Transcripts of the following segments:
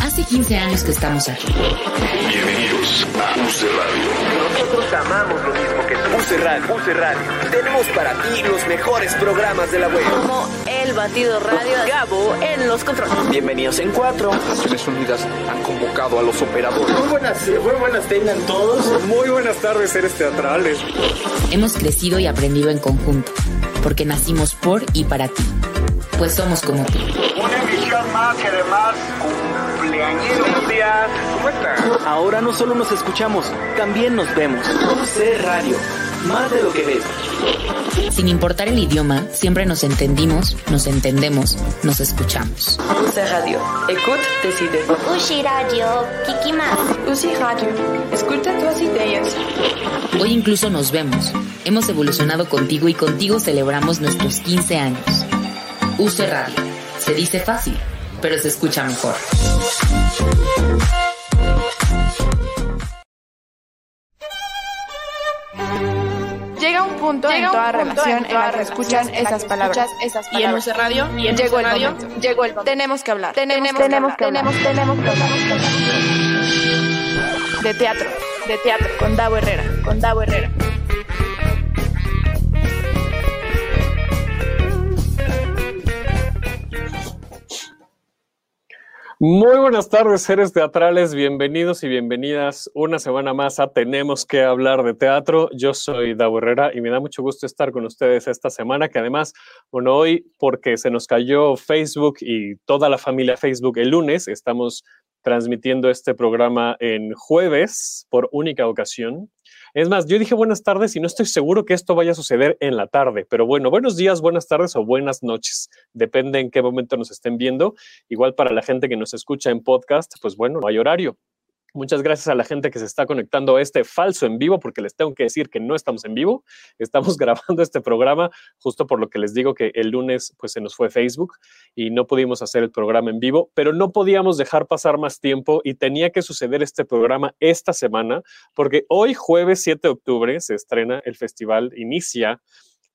Hace 15 años que estamos aquí. Bienvenidos a UC Radio. Nosotros amamos lo mismo que tú. UC Radio. UC Radio. Tenemos para ti los mejores programas de la web. Como El Batido Radio, Gabo en los controles. Bienvenidos en cuatro. Naciones Unidas han convocado a los operadores. Muy buenas, muy buenas tengan todos. Muy buenas tardes, seres teatrales. Hemos crecido y aprendido en conjunto, porque nacimos por y para ti. Pues somos como tú. Emisión más y además cumpleañero. Buenos días. ¿Cómo están? Ahora no solo nos escuchamos, también nos vemos. UC Radio. Más de lo que ves. Sin importar el idioma, siempre nos entendimos, nos entendemos, nos escuchamos. UC Radio. Écoute tes idées. Ushi Radio, Kiki más. UC Radio. Escucha tus ideas. Hoy incluso nos vemos. Hemos evolucionado contigo y contigo celebramos nuestros 15 años. UC Radio. Se dice fácil, pero se escucha mejor. Llega un punto en toda relación en la que escuchas esas palabras. Y en UC Radio, y en Llegó el Radio, momento. llegó el momento. Tenemos que hablar. Tenemos, tenemos que hablar. Tenemos, tenemos que hablar. De teatro, de teatro, con Davo Herrera, con Davo Herrera. Muy buenas tardes, seres teatrales. Bienvenidos y bienvenidas una semana más a Tenemos que hablar de teatro. Yo soy Davo Herrera y me da mucho gusto estar con ustedes esta semana, que además, bueno, hoy porque se nos cayó Facebook y toda la familia Facebook el lunes, estamos transmitiendo este programa en jueves por única ocasión. Es más, yo dije buenas tardes y no estoy seguro que esto vaya a suceder en la tarde, pero bueno, buenos días, buenas tardes o buenas noches, depende en qué momento nos estén viendo. Igual para la gente que nos escucha en podcast, pues bueno, no hay horario. Muchas gracias a la gente que se está conectando a este falso en vivo, porque les tengo que decir que no estamos en vivo, estamos grabando este programa justo por lo que les digo que el lunes pues se nos fue Facebook y no pudimos hacer el programa en vivo, pero no podíamos dejar pasar más tiempo y tenía que suceder este programa esta semana, porque hoy jueves 7 de octubre se estrena el festival, inicia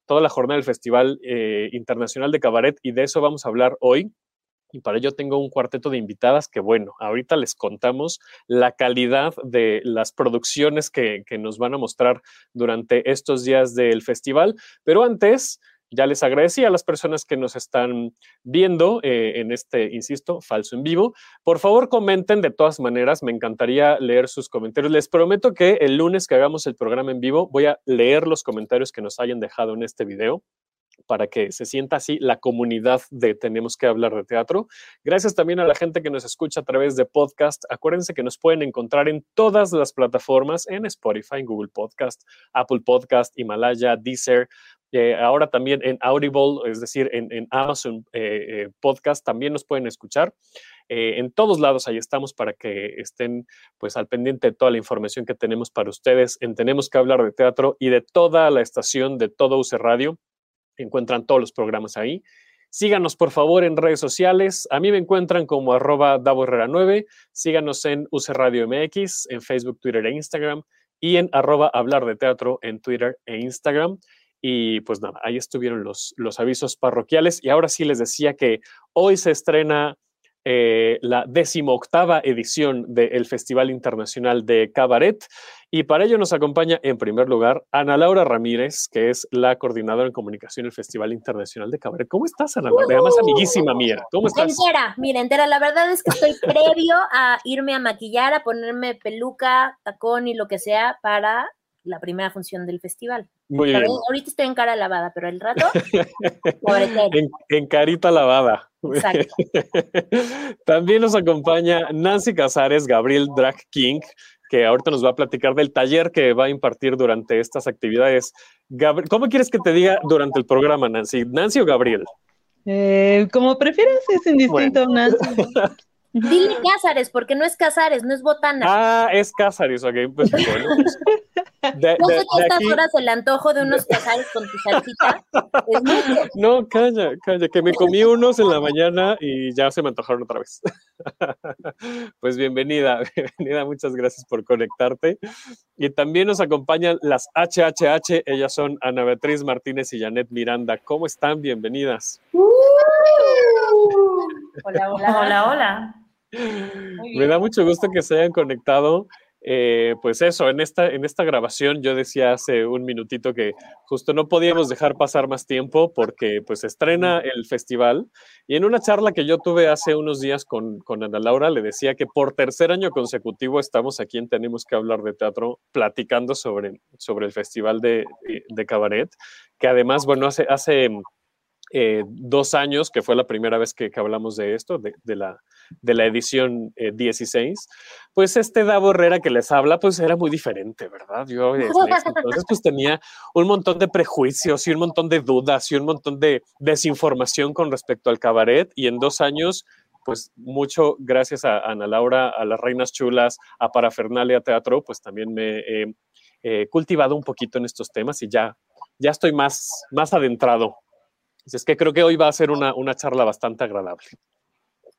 toda la jornada del Festival eh, Internacional de Cabaret y de eso vamos a hablar hoy. Y para ello tengo un cuarteto de invitadas que, bueno, ahorita les contamos la calidad de las producciones que, que nos van a mostrar durante estos días del festival. Pero antes, ya les agradecí a las personas que nos están viendo eh, en este, insisto, falso en vivo. Por favor, comenten de todas maneras. Me encantaría leer sus comentarios. Les prometo que el lunes que hagamos el programa en vivo voy a leer los comentarios que nos hayan dejado en este video para que se sienta así la comunidad de Tenemos que hablar de teatro. Gracias también a la gente que nos escucha a través de podcast. Acuérdense que nos pueden encontrar en todas las plataformas, en Spotify, en Google Podcast, Apple Podcast, Himalaya, Deezer, eh, ahora también en Audible, es decir, en, Amazon eh, eh, Podcast también nos pueden escuchar. En todos lados ahí estamos para que estén pues al pendiente de toda la información que tenemos para ustedes en Tenemos que hablar de teatro y de toda la estación de todo UC Radio. Encuentran todos los programas ahí. Síganos por favor en redes sociales. A mí me encuentran como arroba Davo Herrera 9. Síganos en UC Radio MX, en Facebook, Twitter e Instagram y en arroba hablar de teatro en Twitter e Instagram. Y pues nada, ahí estuvieron los, los avisos parroquiales. Y ahora sí les decía que hoy se estrena eh, la decimoctava edición del Festival Internacional de Cabaret. Y para ello nos acompaña en primer lugar Ana Laura Ramírez, que es la coordinadora en comunicación del Festival Internacional de Cabaret. ¿Cómo estás, Ana Laura? Además, amiguísima mía. ¿Cómo estás? Entera, mira, entera. La verdad es que estoy previo a irme a maquillar, a ponerme peluca, tacón y lo que sea para la primera función del festival. Muy bien. ahorita estoy en cara lavada, pero el rato, En, en carita lavada. Exacto. También nos acompaña Nancy Casares, Gabriel Drag King, que ahorita nos va a platicar del taller que va a impartir durante estas actividades. Gabri- ¿Cómo quieres que te diga durante el programa, Nancy? ¿Nancy o Gabriel? Eh, como prefieras, es indistinto, Nancy. Dile Cázares, porque no es Cázares, no es botana. Ah, es Casares, ok. Pues bueno. pues, de- de- sé que a estas aquí- horas el antojo de unos Cázares con tu salsita es. No, calla, calla, que me comí unos en la mañana y ya se me antojaron otra vez. Pues bienvenida, bienvenida, muchas gracias por conectarte. Y también nos acompañan las HHH, ellas son Ana Beatriz Martínez y Janet Miranda. ¿Cómo están? Bienvenidas. Hola, hola. Hola, hola. Me da mucho gusto que se hayan conectado. Eh, pues eso, en esta, en esta grabación yo decía hace un minutito que justo no podíamos dejar pasar más tiempo porque pues estrena el festival y en una charla que yo tuve hace unos días con, con Ana Laura le decía que por tercer año consecutivo estamos aquí en Tenemos que hablar de teatro platicando sobre, sobre el festival de, de cabaret, que además, bueno, hace, hace eh, dos años, que fue la primera vez que, que hablamos de esto, de, de, la, de la edición eh, 16, pues este Davo Herrera que les habla, pues era muy diferente, ¿verdad? Yo entonces pues tenía un montón de prejuicios y un montón de dudas y un montón de desinformación con respecto al cabaret y en dos años pues mucho gracias a Ana Laura, a las Reinas Chulas, a Parafernalia Teatro, pues también me he eh, cultivado un poquito en estos temas y ya, ya estoy más, más adentrado es que creo que hoy va a ser una, una charla bastante agradable.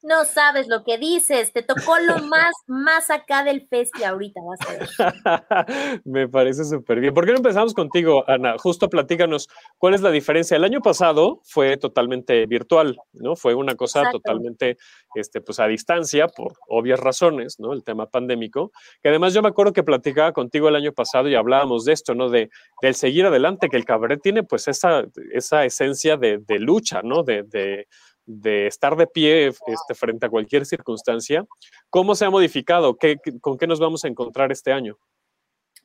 No sabes lo que dices, te tocó lo más, más acá del festi ahorita, vas a ver. Me parece súper bien. ¿Por qué no empezamos contigo, Ana? Justo platícanos, ¿cuál es la diferencia? El año pasado fue totalmente virtual, ¿no? Fue una cosa Exacto. totalmente, este, pues a distancia, por obvias razones, ¿no? El tema pandémico, que además yo me acuerdo que platicaba contigo el año pasado y hablábamos de esto, ¿no? De, del seguir adelante, que el cabaret tiene pues esa, esa esencia de, de lucha, ¿no? De, de de estar de pie este, frente a cualquier circunstancia. ¿Cómo se ha modificado? ¿Qué, ¿Con qué nos vamos a encontrar este año?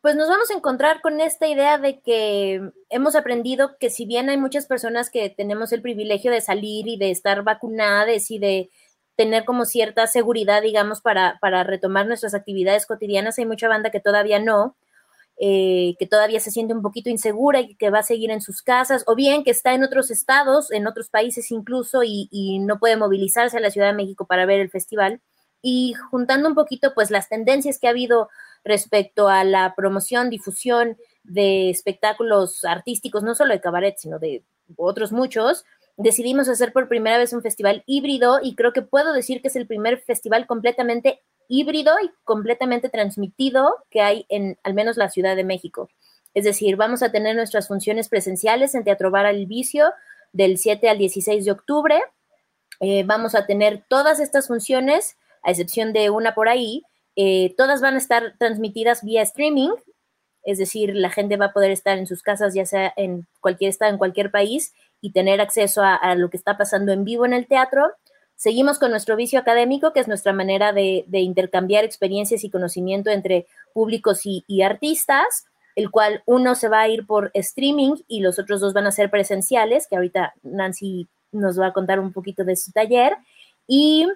Pues nos vamos a encontrar con esta idea de que hemos aprendido que si bien hay muchas personas que tenemos el privilegio de salir y de estar vacunadas y de tener como cierta seguridad, digamos, para, para retomar nuestras actividades cotidianas, hay mucha banda que todavía no. Eh, que todavía se siente un poquito insegura y que va a seguir en sus casas, o bien que está en otros estados, en otros países incluso, y, y, no puede movilizarse a la Ciudad de México para ver el festival. Y juntando un poquito, pues, las tendencias que ha habido respecto a la promoción, difusión de espectáculos artísticos, no solo de cabaret, sino de otros muchos, decidimos hacer por primera vez un festival híbrido y creo que puedo decir que es el primer festival completamente híbrido y completamente transmitido que hay en al menos la Ciudad de México. Es decir, vamos a tener nuestras funciones presenciales en Teatro Bar al Vicio del 7 al 16 de octubre. Eh, vamos a tener todas estas funciones, a excepción de una por ahí. Eh, todas van a estar transmitidas vía streaming, es decir, la gente va a poder estar en sus casas, ya sea en cualquier estado, en cualquier país, y tener acceso a, a lo que está pasando en vivo en el teatro. Seguimos con nuestro vicio académico, que es nuestra manera de, intercambiar experiencias y conocimiento entre públicos y, y, artistas, el cual uno se va a ir por streaming y los otros dos van a ser presenciales, que ahorita Nancy nos va a contar un poquito de su taller. Y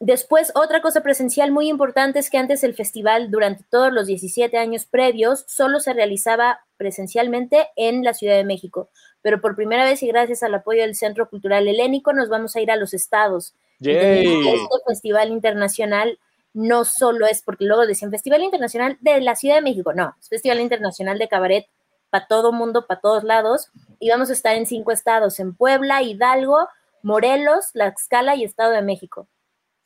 después, otra cosa presencial muy importante es que antes el festival, durante todos los 17 años previos, solo se realizaba presencialmente en la Ciudad de México pero por primera vez y gracias al apoyo del Centro Cultural Helénico nos vamos a ir a los estados. Este festival internacional no solo es, porque luego decían Festival Internacional de la Ciudad de México, no, es Festival Internacional de Cabaret para todo mundo, para todos lados, y vamos a estar en cinco estados, en Puebla, Hidalgo, Morelos, Tlaxcala y Estado de México.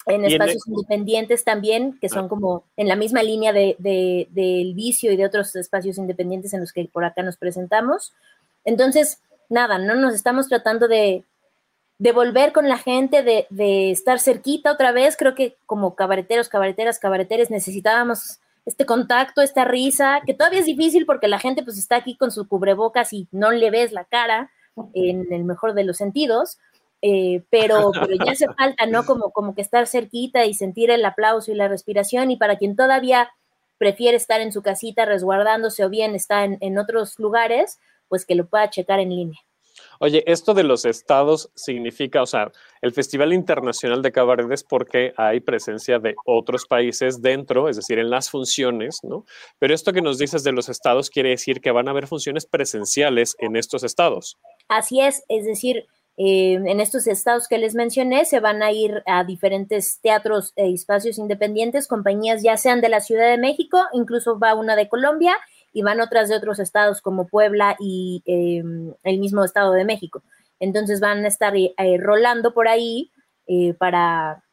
En espacios en independientes también, que son como en la misma línea de, de, del vicio y de otros espacios independientes en los que por acá nos presentamos. Entonces, nada, no nos estamos tratando de, de volver con la gente, de, de, estar cerquita otra vez. Creo que como cabareteros, cabareteras, cabareteres necesitábamos este contacto, esta risa, que todavía es difícil porque la gente pues está aquí con su cubrebocas y no le ves la cara en el mejor de los sentidos. Eh, pero, pero ya hace falta, ¿no? Como, como que estar cerquita y sentir el aplauso y la respiración. Y para quien todavía prefiere estar en su casita resguardándose o bien está en, en otros lugares, pues que lo pueda checar en línea. Oye, esto de los estados significa, o sea, el Festival Internacional de Cabaret es porque hay presencia de otros países dentro, es decir, en las funciones, ¿no? Pero esto que nos dices de los estados quiere decir que van a haber funciones presenciales en estos estados. Así es, es decir, eh, en estos estados que les mencioné se van a ir a diferentes teatros e espacios independientes, compañías ya sean de la Ciudad de México, incluso va una de Colombia y van otras de otros estados como Puebla y eh, el mismo Estado de México. Entonces van a estar eh, rolando por ahí eh, para,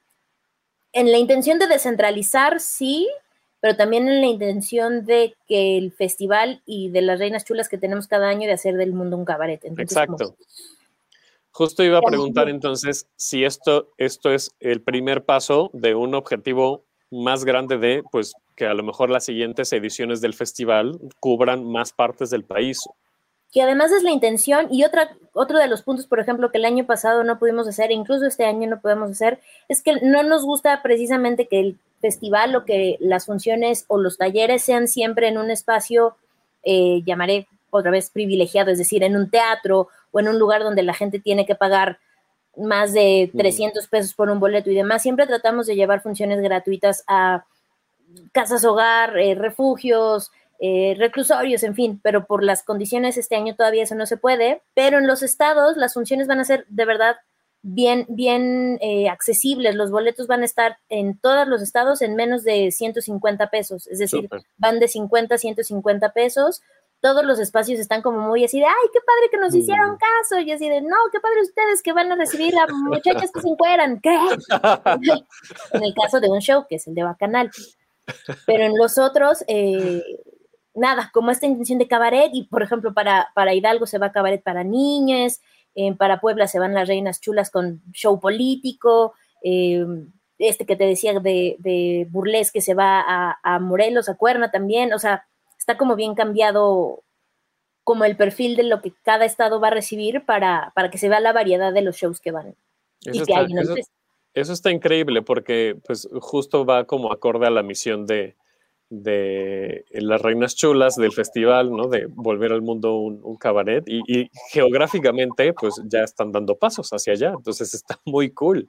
en la intención de descentralizar, sí, pero también en la intención de que el festival y de las reinas chulas que tenemos cada año de hacer del mundo un cabaret. Entonces, Exacto. Como... Justo iba a preguntar entonces si esto, esto es el primer paso de un objetivo más grande de, pues, que a lo mejor las siguientes ediciones del festival cubran más partes del país. Que además es la intención y otra, otro de los puntos, por ejemplo, que el año pasado no pudimos hacer, incluso este año no podemos hacer, es que no nos gusta precisamente que el festival o que las funciones o los talleres sean siempre en un espacio, eh, llamaré otra vez privilegiado, es decir, en un teatro o en un lugar donde la gente tiene que pagar más de 300 pesos por un boleto y demás. Siempre tratamos de llevar funciones gratuitas a casas hogar, eh, refugios, eh, reclusorios, en fin, pero por las condiciones este año todavía eso no se puede, pero en los estados las funciones van a ser de verdad bien, bien eh, accesibles, los boletos van a estar en todos los estados en menos de 150 pesos, es decir, van de 50 a 150 pesos, todos los espacios están como muy así de, ay, qué padre que nos hicieron caso, y así de, no, qué padre ustedes que van a recibir a muchachas que se encueran, ¿qué? en el caso de un show, que es el de Bacanal. Pero en los otros, eh, nada, como esta intención de cabaret, y por ejemplo, para, para Hidalgo se va a cabaret para niñas, para Puebla se van las reinas chulas con show político, eh, este que te decía de, de burlesque se va a, a Morelos, a Cuerna también, o sea, está como bien cambiado como el perfil de lo que cada estado va a recibir para, para que se vea la variedad de los shows que van. Eso, está, eso, está increíble porque pues justo va como acorde a la misión de, de las reinas chulas del festival, ¿no? De volver al mundo un, cabaret y, geográficamente pues ya están dando pasos hacia allá, entonces está muy cool.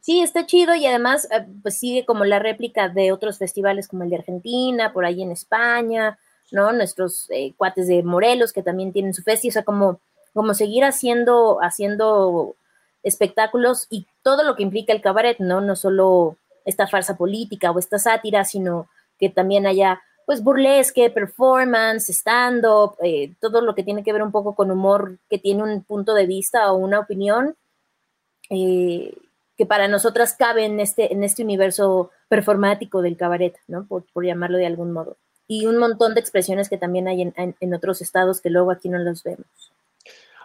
Sí, está chido y además eh, pues sigue como la réplica de otros festivales como el de Argentina, por ahí en España, ¿no? Nuestros eh, cuates de Morelos que también tienen su festival, o sea, como, como seguir haciendo, haciendo espectáculos y todo lo que implica el cabaret, ¿no? No solo esta farsa política o esta sátira, sino que también haya pues burlesque, performance, stand-up, eh, todo lo que tiene que ver un poco con humor que tiene un punto de vista o una opinión eh, que para nosotras cabe en este, en este universo performático del cabaret, ¿no? por llamarlo de algún modo y un montón de expresiones que también hay en, otros estados que luego aquí no los vemos.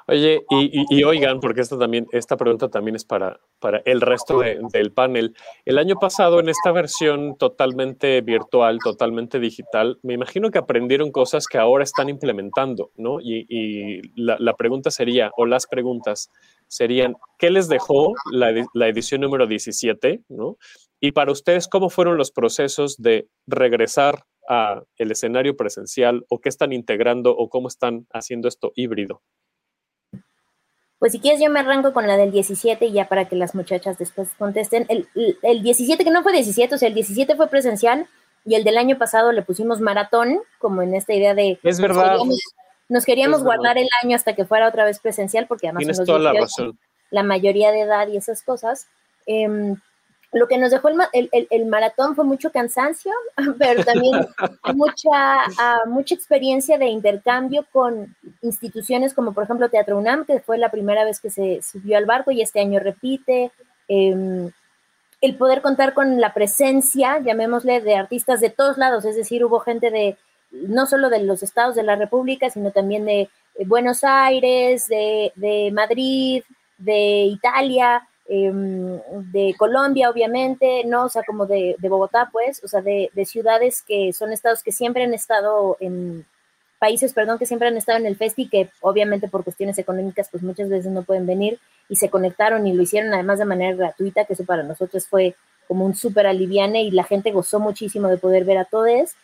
Oye, y, oigan, porque esta, también, esta pregunta también es para, para el resto del panel. El año pasado, en esta versión totalmente virtual, totalmente digital, me imagino que aprendieron cosas que ahora están implementando, ¿no? Y, la, la, pregunta sería, o las preguntas serían, ¿qué les dejó la, la edición número 17, ¿no? Y para ustedes, ¿cómo fueron los procesos de regresar a el escenario presencial o qué están integrando o cómo están haciendo esto híbrido? Pues si quieres yo me arranco con la del 17 y ya para que las muchachas después contesten. El, el 17 que no fue 17, o sea, el 17 fue presencial y el del año pasado le pusimos maratón, como en esta idea de... Es verdad. Nos queríamos, guardar el año hasta que fuera otra vez presencial porque además... Tienes toda la razón. La mayoría de edad y esas cosas. Eh, lo que nos dejó el, maratón fue mucho cansancio, pero también mucha, mucha experiencia de intercambio con instituciones como por ejemplo Teatro UNAM, que fue la primera vez que se subió al barco y este año repite. Em, el poder contar con la presencia, llamémosle, de artistas de todos lados, es decir, hubo gente de no solo de los estados de la República, sino también de Buenos Aires, de, de Madrid, de Italia, Em, de Colombia, obviamente, ¿no? O sea, como de, Bogotá, pues, o sea, de, ciudades que son estados que siempre han estado en, países, perdón, que siempre han estado en el festi, que obviamente por cuestiones económicas, pues muchas veces no pueden venir y se conectaron y lo hicieron además de manera gratuita, que eso para nosotros fue como un súper aliviane y la gente gozó muchísimo de poder ver a todos.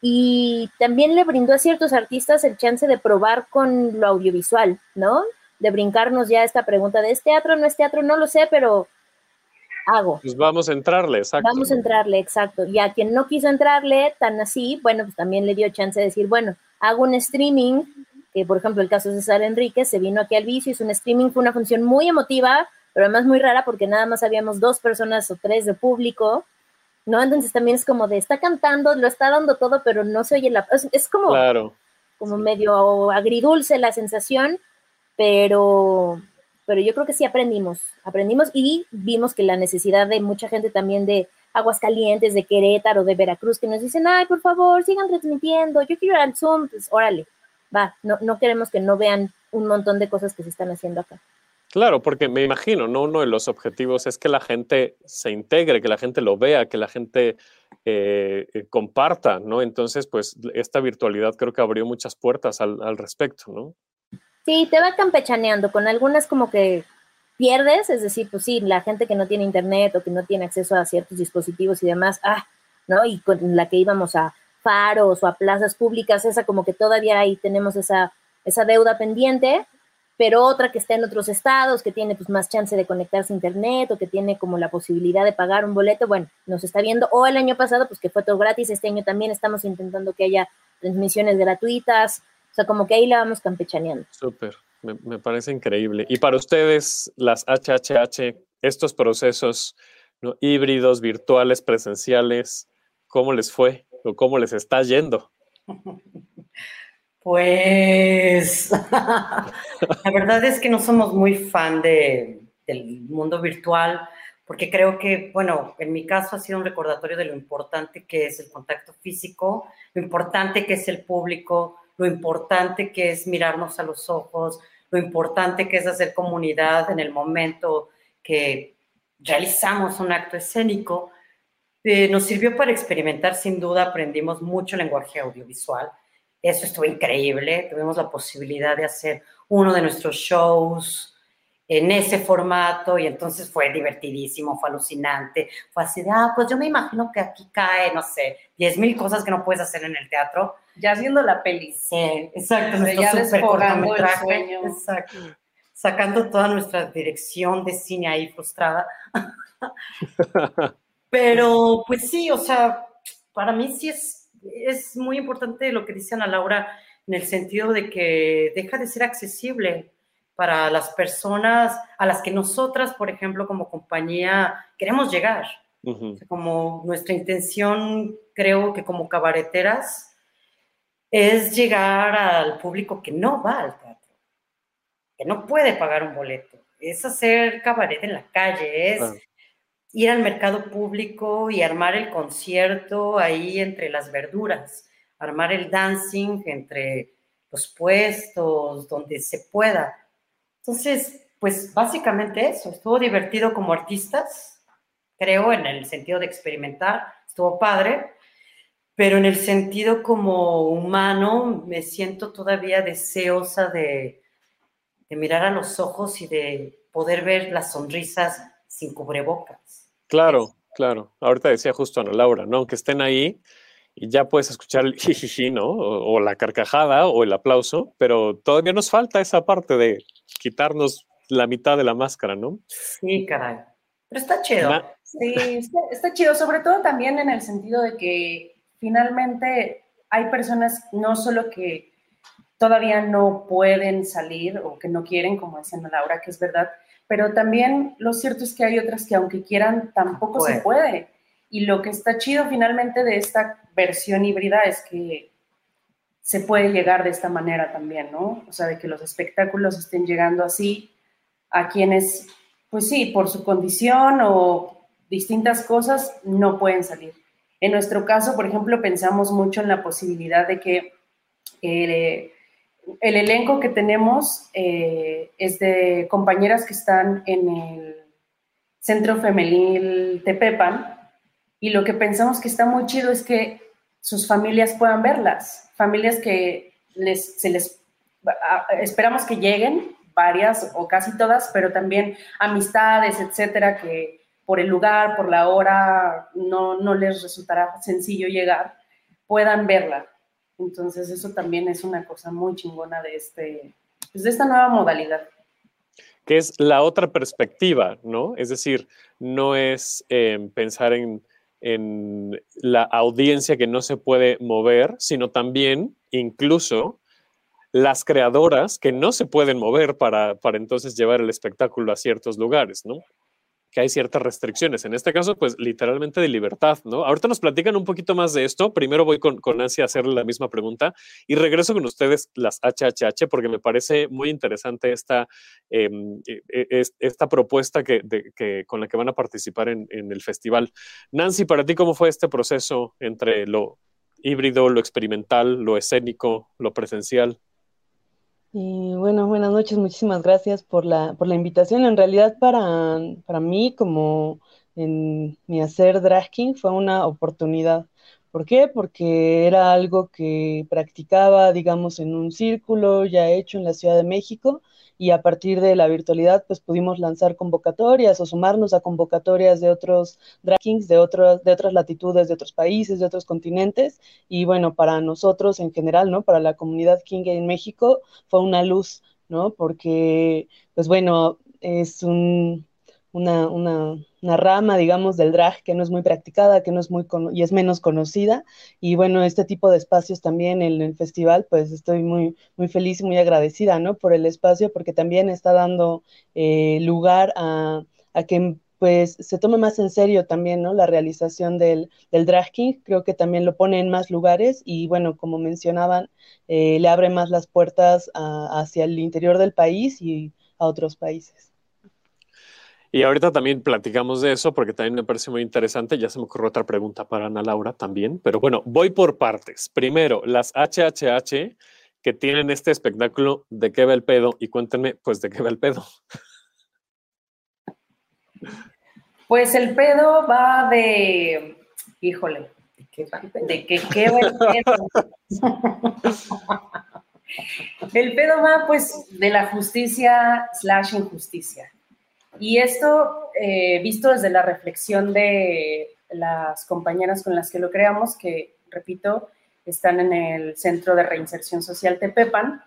Y también le brindó a ciertos artistas el chance de probar con lo audiovisual, ¿no? De brincarnos ya esta pregunta de ¿es teatro no es teatro? No lo sé, pero hago. Pues vamos a entrarle, exacto. Vamos a entrarle, exacto. Y a quien no quiso entrarle tan así, bueno, pues también le dio chance de decir, bueno, hago un streaming, que por ejemplo el caso de César Enrique se vino aquí al vicio, hizo un streaming, fue una función muy emotiva, pero además muy rara porque nada más habíamos dos personas o tres de público, ¿no? Entonces también es como de, está cantando, lo está dando todo, pero no se oye la... Es, es como, claro. como medio agridulce la sensación, pero, pero yo creo que sí aprendimos, aprendimos y vimos que la necesidad de mucha gente también de Aguascalientes, de Querétaro, de Veracruz, que nos dicen, ay, por favor, sigan transmitiendo, yo quiero ir al Zoom, pues órale, va, no, no queremos que no vean un montón de cosas que se están haciendo acá. Claro, porque me imagino, ¿no? Uno de los objetivos es que la gente se integre, que la gente lo vea, que la gente eh, eh, comparta, ¿no? Entonces, pues esta virtualidad creo que abrió muchas puertas al, al respecto, ¿no? Sí, te va campechaneando, con algunas como que pierdes, es decir, pues sí, la gente que no tiene internet o que no tiene acceso a ciertos dispositivos y demás, ah, ¿no? Y con la que íbamos a faros o a plazas públicas, esa como que todavía ahí tenemos esa, esa deuda pendiente, pero otra que está en otros estados, que tiene pues más chance de conectarse a internet o que tiene como la posibilidad de pagar un boleto, bueno, nos está viendo, o el año pasado pues que fue todo gratis, este año también estamos intentando que haya transmisiones gratuitas, o sea, como que ahí la vamos campechaneando. Súper, me, parece increíble. Y para ustedes, las HHH, estos procesos ¿no? híbridos, virtuales, presenciales, ¿cómo les fue o cómo les está yendo? Pues la verdad es que no somos muy fan de, del mundo virtual, porque creo que, bueno, en mi caso ha sido un recordatorio de lo importante que es el contacto físico, lo importante que es el público, lo importante que es mirarnos a los ojos, lo importante que es hacer comunidad en el momento que realizamos un acto escénico. Eh, nos sirvió para experimentar, sin duda, aprendimos mucho lenguaje audiovisual eso estuvo increíble. Tuvimos la posibilidad de hacer uno de nuestros shows en ese formato y entonces fue divertidísimo, fue alucinante. Fue así de, ah, pues yo me imagino que aquí cae, no sé, 10 mil cosas que no puedes hacer en el teatro. Ya haciendo la peli. Sí, exacto. ya super cortometraje. Exacto. Sacando toda nuestra dirección de cine ahí frustrada. Pero pues sí, o sea, para mí sí es es muy importante lo que dice Ana Laura en el sentido de que deja de ser accesible para las personas a las que nosotras, por ejemplo, como compañía, queremos llegar. como nuestra intención, creo que como cabareteras, es llegar al público que no va al teatro, que no puede pagar un boleto. Es hacer cabaret en la calle, es ir al mercado público y armar el concierto ahí entre las verduras, armar el dancing entre los puestos, donde se pueda. Entonces, pues básicamente eso, estuvo divertido como artistas, creo, en el sentido de experimentar, estuvo padre, pero en el sentido como humano me siento todavía deseosa de, mirar a los ojos y de poder ver las sonrisas sin cubrebocas. Claro, claro. Ahorita decía justo Ana Laura, ¿no? Aunque estén ahí y ya puedes escuchar el jijiji, ¿no? O, la carcajada o el aplauso, pero todavía nos falta esa parte de quitarnos la mitad de la máscara, ¿no? Sí, caray. Pero está chido. sí, está, chido, sobre todo también en el sentido de que finalmente hay personas no solo que todavía no pueden salir o que no quieren, como decía Laura, que es verdad, pero también lo cierto es que hay otras que aunque quieran tampoco se puede. Y lo que está chido finalmente de esta versión híbrida es que se puede llegar de esta manera también, ¿no? O sea, de que los espectáculos estén llegando así a quienes, pues sí, por su condición o distintas cosas, no pueden salir. En nuestro caso, por ejemplo, pensamos mucho en la posibilidad de que eh, el elenco que tenemos eh, es de compañeras que están en el Centro Femenil Tepepan y lo que pensamos que está muy chido es que sus familias puedan verlas, familias que les, se les esperamos que lleguen, varias o casi todas, pero también amistades, etcétera, que por el lugar, por la hora, no, no les resultará sencillo llegar, puedan verla. Entonces eso también es una cosa muy chingona de, este, pues, de esta nueva modalidad. Que es la otra perspectiva, ¿no? Es decir, no es em, pensar en, en la audiencia que no se puede mover, sino también incluso las creadoras que no se pueden mover para, para entonces llevar el espectáculo a ciertos lugares, ¿no? Que hay ciertas restricciones. En este caso, pues literalmente de libertad, ¿no? Ahorita nos platican un poquito más de esto. Primero voy con, con Nancy a hacerle la misma pregunta y regreso con ustedes las HHH porque me parece muy interesante esta, em, e, e, esta propuesta que, con la que van a participar en, en el festival. Nancy, para ti, ¿cómo fue este proceso entre lo híbrido, lo experimental, lo escénico, lo presencial? Y bueno, buenas noches, muchísimas gracias por la, por la invitación. En realidad para, para mí, como en mi hacer drag king, fue una oportunidad. ¿Por qué? Porque era algo que practicaba, digamos, en un círculo ya hecho en la Ciudad de México y a partir de la virtualidad pues pudimos lanzar convocatorias o sumarnos a convocatorias de otros drag kings de, otras de otras latitudes, de otros países, de otros continentes y bueno, para nosotros en general, ¿no? Para la comunidad king en México fue una luz, ¿no? Porque pues bueno, es un una, una, rama, digamos, del drag que no es muy practicada, que no es muy y es menos conocida. Y bueno, este tipo de espacios también en el festival, pues estoy muy, muy feliz y muy agradecida, ¿no? Por el espacio, porque también está dando eh, lugar a, a, que pues se tome más en serio también, ¿no? La realización del, del drag king, creo que también lo pone en más lugares y bueno, como mencionaban, eh, le abre más las puertas hacia el interior del país y a otros países. Y ahorita también platicamos de eso porque también me parece muy interesante. Ya se me ocurrió otra pregunta para Ana Laura también, pero bueno, voy por partes. Primero, las HHH que tienen este espectáculo, ¿de qué va el pedo? Y cuéntenme, pues, ¿de qué va el pedo? Pues el pedo va de, híjole, ¿de qué va el pedo? ¿De qué, qué va el pedo? el pedo va pues de la justicia slash injusticia. Y esto, eh, visto desde la reflexión de las compañeras con las que lo creamos, que, repito, están en el Centro de Reinserción Social Tepepan,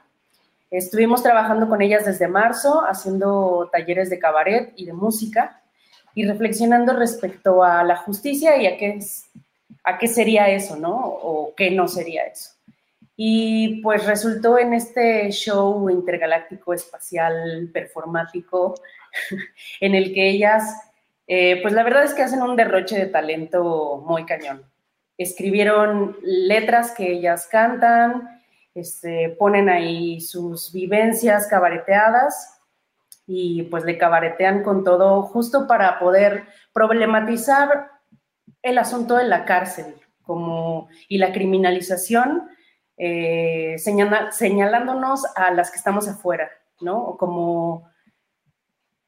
estuvimos trabajando con ellas desde marzo, haciendo talleres de cabaret y de música, y reflexionando respecto a la justicia y a qué, a qué sería eso, ¿no? O qué no sería eso. Y pues resultó en este show intergaláctico espacial performático en el que ellas, eh, pues la verdad es que hacen un derroche de talento muy cañón. Escribieron letras que ellas cantan, este, ponen ahí sus vivencias cabareteadas y pues le cabaretean con todo justo para poder problematizar el asunto de la cárcel como, y la criminalización, eh, señalándonos a las que estamos afuera, ¿no? Como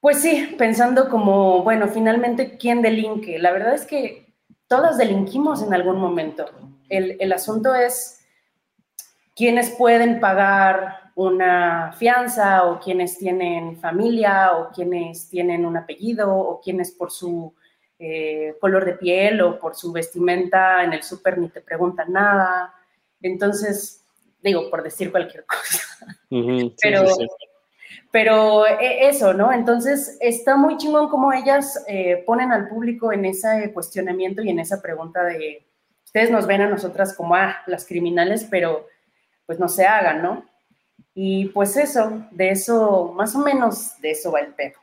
pues sí, pensando como, bueno, finalmente, ¿quién delinque? La verdad es que todas delinquimos en algún momento. El, asunto es quiénes pueden pagar una fianza o quienes tienen familia o quienes tienen un apellido o quienes por su eh, color de piel o por su vestimenta en el súper ni te preguntan nada. Entonces, digo, por decir cualquier cosa. Pero pero eh, eso, ¿no? Entonces está muy chingón como ellas eh, ponen al público en ese cuestionamiento y en esa pregunta de, ustedes nos ven a nosotras como, ah, las criminales, pero pues no se hagan, ¿no? Y pues eso, de eso, más o menos de eso va el pedo.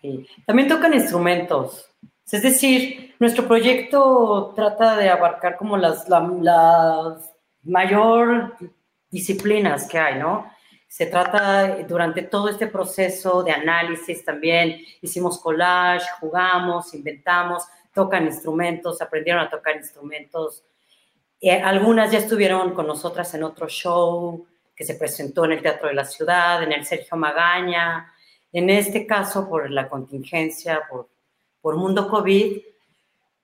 Sí. También tocan instrumentos. Es decir, nuestro proyecto trata de abarcar como las, las mayor disciplinas que hay, ¿no? Se trata durante todo este proceso de análisis también, hicimos collage, jugamos, inventamos, tocan instrumentos, aprendieron a tocar instrumentos. Eh, algunas ya estuvieron con nosotras en otro show que se presentó en el Teatro de la Ciudad, en el Sergio Magaña. En este caso, por la contingencia, por, por Mundo COVID,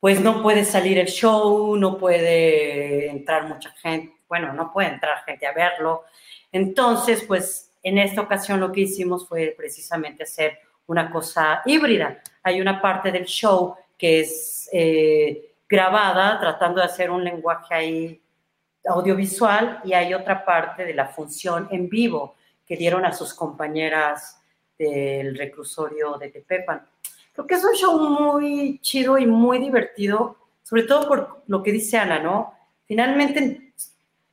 pues no puede salir el show, no puede entrar mucha gente, bueno, no puede entrar gente a verlo. Entonces, pues en esta ocasión lo que hicimos fue precisamente hacer una cosa híbrida. Hay una parte del show que es eh, grabada, tratando de hacer un lenguaje ahí audiovisual, y hay otra parte de la función en vivo que dieron a sus compañeras del reclusorio de Tepepan. Creo que es un show muy chido y muy divertido, sobre todo por lo que dice Ana, ¿no? Finalmente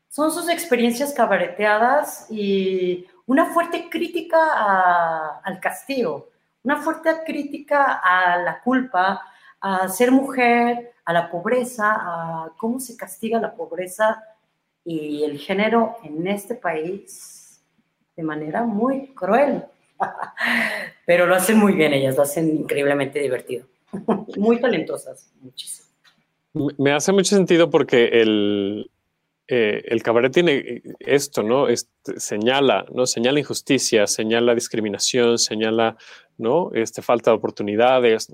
son sus experiencias cabareteadas y una fuerte crítica al castigo, una fuerte crítica a la culpa, a ser mujer, a la pobreza, a cómo se castiga la pobreza y el género en este país de manera muy cruel. Pero lo hacen muy bien ellas, lo hacen increíblemente divertido. Muy talentosas, muchísimo. Me hace mucho sentido porque el, eh, el cabaret tiene eh, esto, ¿no? señala, ¿no? Señala injusticia, señala discriminación, señala, ¿no? Este, falta de oportunidades.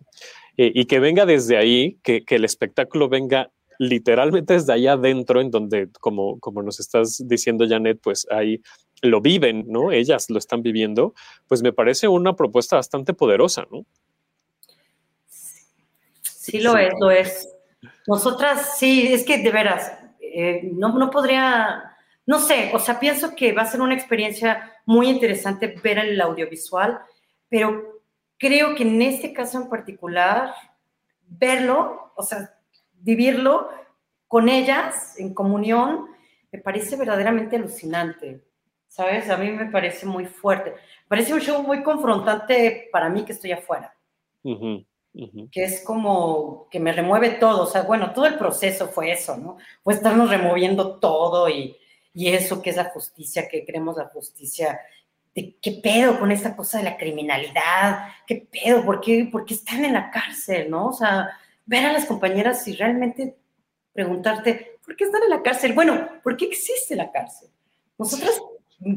Eh, y que venga desde ahí, que, que, el espectáculo venga literalmente desde allá adentro, en donde, como, como nos estás diciendo, Janet, pues ahí lo viven, ¿no? Ellas lo están viviendo, pues me parece una propuesta bastante poderosa, ¿no? Sí, lo es, lo es. Nosotras, sí, es que de veras, eh, no, no podría, no sé, o sea, pienso que va a ser una experiencia muy interesante ver el audiovisual, pero creo que en este caso en particular, verlo, o sea, vivirlo con ellas en comunión, me parece verdaderamente alucinante. ¿Sabes? A mí me parece muy fuerte. parece un show muy confrontante para mí que estoy afuera que es como que me remueve todo, o sea, bueno, todo el proceso fue eso, ¿no? Fue estarnos removiendo todo y, y eso que es la justicia, que creemos la justicia, de qué pedo con esta cosa de la criminalidad, qué pedo, ¿por qué, por qué están en la cárcel, ¿no? O sea, ver a las compañeras y realmente preguntarte, ¿por qué están en la cárcel? Bueno, ¿por qué existe la cárcel? Nosotros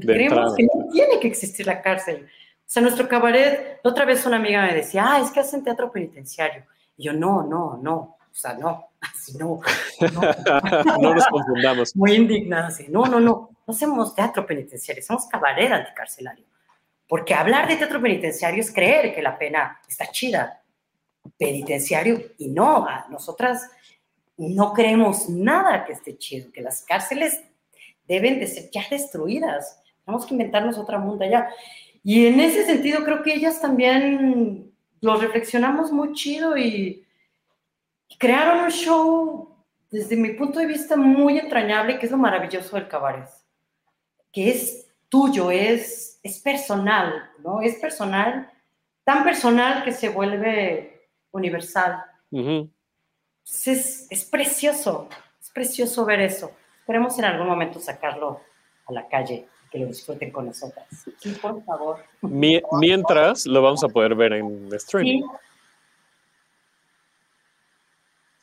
creemos que no tiene que existir la cárcel. O sea, nuestro cabaret, otra vez una amiga me decía, ah, es que hacen teatro penitenciario. Y yo, no, no, no, o sea, no, así no. No, nos confundamos. Muy indignada, así, no, no, no, no hacemos teatro penitenciario, somos cabaret anticarcelario. Porque hablar de teatro penitenciario es creer que la pena está chida. Penitenciario, y no, nosotras no creemos nada que esté chido, que las cárceles deben de ser ya destruidas. Tenemos que inventarnos otra mundo allá. Y en ese sentido creo que ellas también lo reflexionamos muy chido y, crearon un show desde mi punto de vista muy entrañable, que es lo maravilloso del cabaret, que es tuyo, es, es personal, ¿no? Es personal, tan personal que se vuelve universal. es, es, precioso, es precioso ver eso. Esperemos en algún momento sacarlo a la calle que lo disfruten con nosotras. Sí, por favor. mientras lo vamos a poder ver en streaming.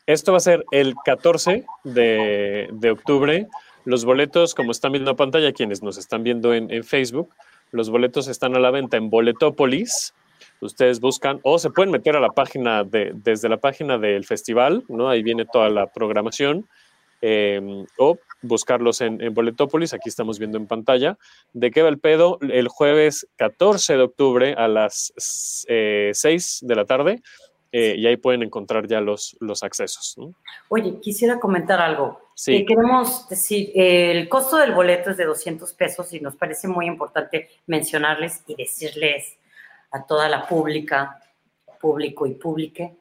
Esto va a ser el 14 de, de, octubre. Los boletos, como están viendo en pantalla, quienes nos están viendo en, en, Facebook, los boletos están a la venta en Boletopolis. Ustedes buscan o se pueden meter a la página de, desde la página del festival, ¿no? Ahí viene toda la programación. Eh, o buscarlos en, en, Boletópolis, aquí estamos viendo en pantalla. ¿De qué va el pedo? El jueves 14 de octubre a las 6 eh, de la tarde. Eh, y ahí pueden encontrar ya los, los accesos. Oye, quisiera comentar algo. Sí. queremos decir, el costo del boleto es de 200 pesos y nos parece muy importante mencionarles y decirles a toda la pública, público y públique,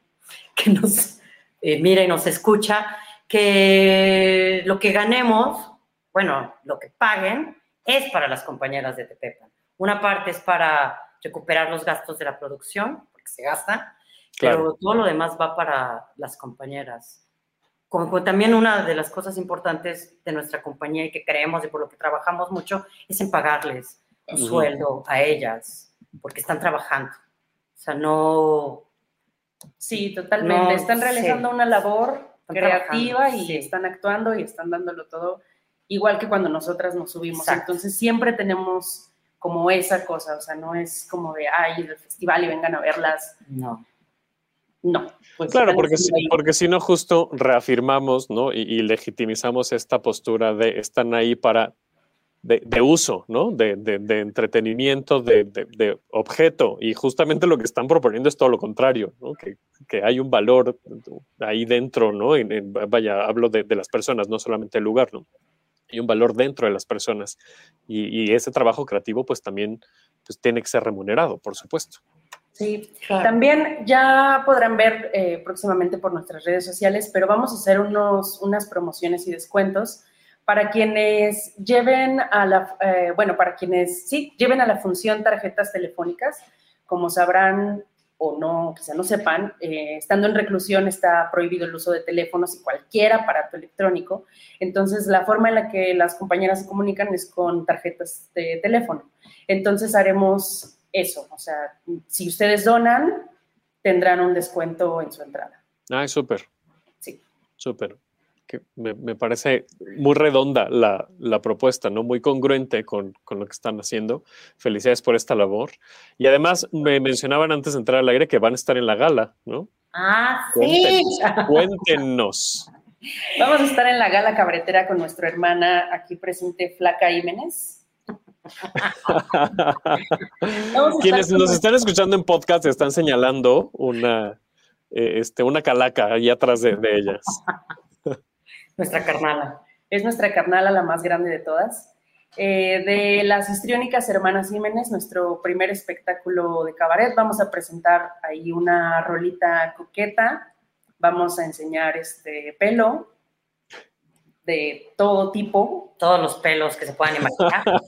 que nos mira y nos escucha, que lo que ganemos, bueno, lo que paguen, es para las compañeras de Tepepan. Una parte es para recuperar los gastos de la producción, porque se gastan, pero todo lo demás va para las compañeras. Como, también una de las cosas importantes de nuestra compañía y que creemos y por lo que trabajamos mucho es en pagarles un sueldo a ellas, porque están trabajando. O sea, no... Sí, totalmente. están realizando una labor creativa y están actuando y están dándolo todo, igual que cuando nosotras nos subimos. Entonces siempre tenemos como esa cosa, o sea, no es como de, ay, el festival y vengan a verlas. No. No. Pues claro, porque si, porque si no, justo reafirmamos ¿no? y, legitimizamos esta postura de están ahí para de, uso, ¿no? De, de entretenimiento, de, objeto. Y justamente lo que están proponiendo es todo lo contrario, ¿no? Que, que hay un valor ahí dentro, ¿no? vaya, hablo de, las personas, no solamente el lugar, ¿no? Hay un valor dentro de las personas. Y, ese trabajo creativo, pues también pues, tiene que ser remunerado, por supuesto. Sí, también ya podrán ver eh, próximamente por nuestras redes sociales, pero vamos a hacer unos, unas promociones y descuentos para quienes lleven a la, eh, bueno, para quienes sí, lleven a la función tarjetas telefónicas, como sabrán o no, quizá no sepan, eh, estando en reclusión está prohibido el uso de teléfonos y cualquier aparato electrónico. Entonces, la forma en la que las compañeras se comunican es con tarjetas de teléfono. Entonces, haremos eso. O sea, si ustedes donan, tendrán un descuento en su entrada. Ah, súper. Sí. Súper. Que me, parece muy redonda la, propuesta, ¿no? Muy congruente con, lo que están haciendo. Felicidades por esta labor. Y además me mencionaban antes de entrar al aire que van a estar en la gala, ¿no? Ah, sí. Cuéntenos. Vamos a estar en la gala cabretera con nuestra hermana aquí presente, Flaca Jiménez. Quienes nos están escuchando en podcast están señalando una, eh, este, una calaca ahí atrás de, ellas. Nuestra carnala. Es nuestra carnala la más grande de todas. Eh, de las histriónicas hermanas Jiménez, nuestro primer espectáculo de cabaret, vamos a presentar ahí una rolita coqueta, vamos a enseñar este pelo, de todo tipo, todos los pelos que se puedan imaginar.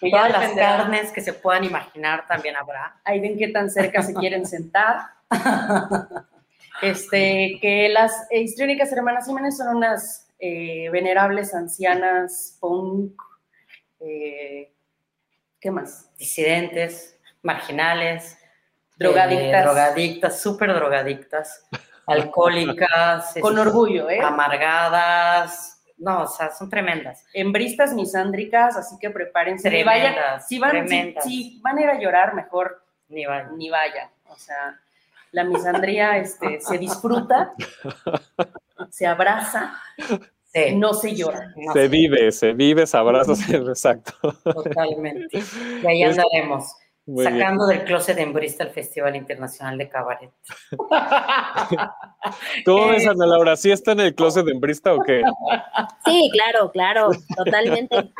Todas las carnes que se puedan imaginar también habrá. Ahí ven qué tan cerca se quieren sentar. Este, que las histriónicas hermanas Jiménez son unas eh, venerables ancianas punk, eh, ¿qué más? Disidentes, marginales, drogadictas. Eh, drogadictas, súper drogadictas alcohólicas. Con orgullo, ¿eh? Amargadas. No, o sea, son tremendas. Hembristas misándricas, así que prepárense. Tremendas, si, van, si, van a ir a llorar, mejor ni vayan. Ni vayan. O sea, la misandría este, se disfruta, se abraza, no se llora. se vive, se vive, se abraza, exacto. Totalmente. Y ahí andaremos sacando del closet en Bristol Festival Internacional de Cabaret. ¿Cómo ves, Ana Laura? ¿Sí está en el closet en Bristol o qué? Sí, claro, claro, totalmente.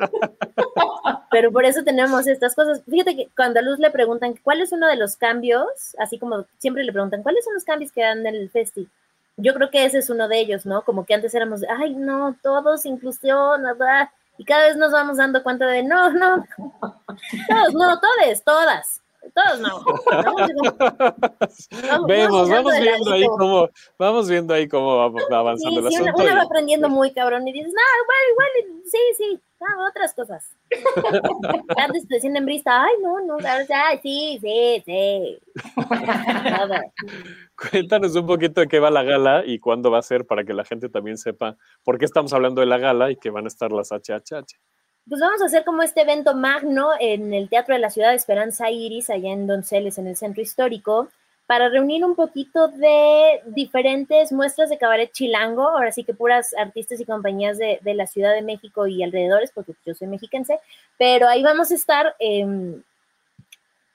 Pero por eso tenemos estas cosas. Fíjate que cuando a Luz le preguntan cuál es uno de los cambios, así como siempre le preguntan, ¿cuáles son los cambios que dan en el festival? Yo creo que ese es uno de ellos, ¿no? Como que antes éramos, ay, no, todos, inclusión, nada y cada vez nos vamos dando cuenta de no, no, todos, no, todes, todas. Todos no. Vemos, vamos, viendo ahí cómo, vamos viendo ahí cómo va avanzando el asunto. Uno, va aprendiendo muy cabrón y dices, no, igual, igual, sí, sí, otras cosas. Antes decían en brista, ay, no, no, ay, sí, sí, sí. Cuéntanos un poquito de qué va la gala y cuándo va a ser para que la gente también sepa por qué estamos hablando de la gala y que van a estar las HHH. Pues vamos a hacer como este evento magno en el Teatro de la Ciudad de Esperanza Iris, allá en Donceles, en el centro histórico, para reunir un poquito de diferentes muestras de cabaret chilango, ahora sí que puras artistas y compañías de, la Ciudad de México y alrededores, porque yo soy mexiquense, pero ahí vamos a estar eh,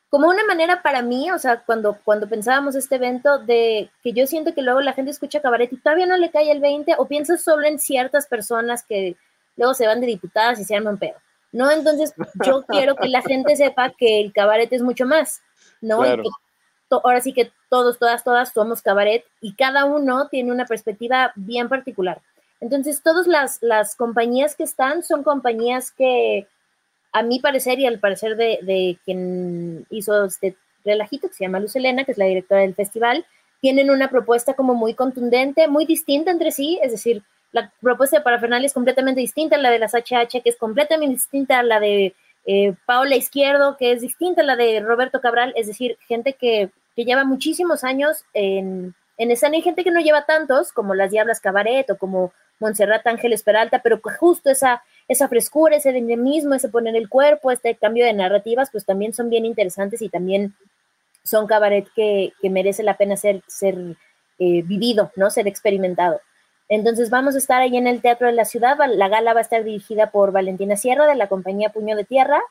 como una manera para mí, o sea, cuando, cuando pensábamos este evento, de que yo siento que luego la gente escucha cabaret y todavía no le cae el 20 o piensa solo en ciertas personas que luego se van de diputadas y se arman pedo, ¿no? Entonces, yo quiero que la gente sepa que el cabaret es mucho más, ¿no? ahora sí que todos, todas, todas somos cabaret y cada uno tiene una perspectiva bien particular. Entonces, todas las, las compañías que están son compañías que a mi parecer y al parecer de, quien hizo este relajito, que se llama Luz Elena, que es la directora del festival, tienen una propuesta como muy contundente, muy distinta entre sí, es decir, la propuesta de Parafernalia es completamente distinta a la de las HH, que es completamente distinta a la de eh, Paola Izquierdo, que es distinta a la de Roberto Cabral, es decir, gente que, lleva muchísimos años en, en escena y gente que no lleva tantos, como las Diablas Cabaret o como Montserrat Ángeles Peralta, pero que justo esa, esa frescura, ese dinamismo, ese poner el cuerpo, este cambio de narrativas, pues también son bien interesantes y también son cabaret que, merece la pena ser, ser eh, vivido, ¿no? Ser experimentado. Entonces vamos a estar ahí en el Teatro de la Ciudad. La gala va a estar dirigida por Valentina Sierra de la compañía Puño de Tierra,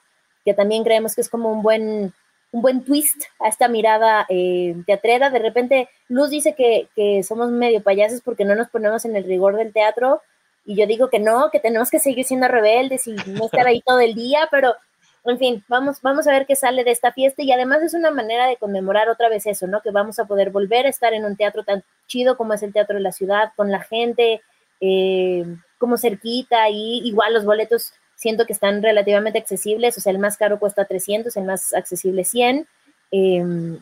que también creemos que es como un buen, un buen twist a esta mirada eh, teatrera. De repente Luz dice que, que somos medio payasos porque no nos ponemos en el rigor del teatro, y yo digo que no, que tenemos que seguir siendo rebeldes y no estar ahí todo el día, pero en fin, vamos, vamos a ver qué sale de esta fiesta y además es una manera de conmemorar otra vez eso, ¿no? Que vamos a poder volver a estar en un teatro tan chido como es el Teatro de la Ciudad, con la gente eh, como cerquita y igual los boletos siento que están relativamente accesibles, o sea, el más caro cuesta 300, el más accesible 100. Em,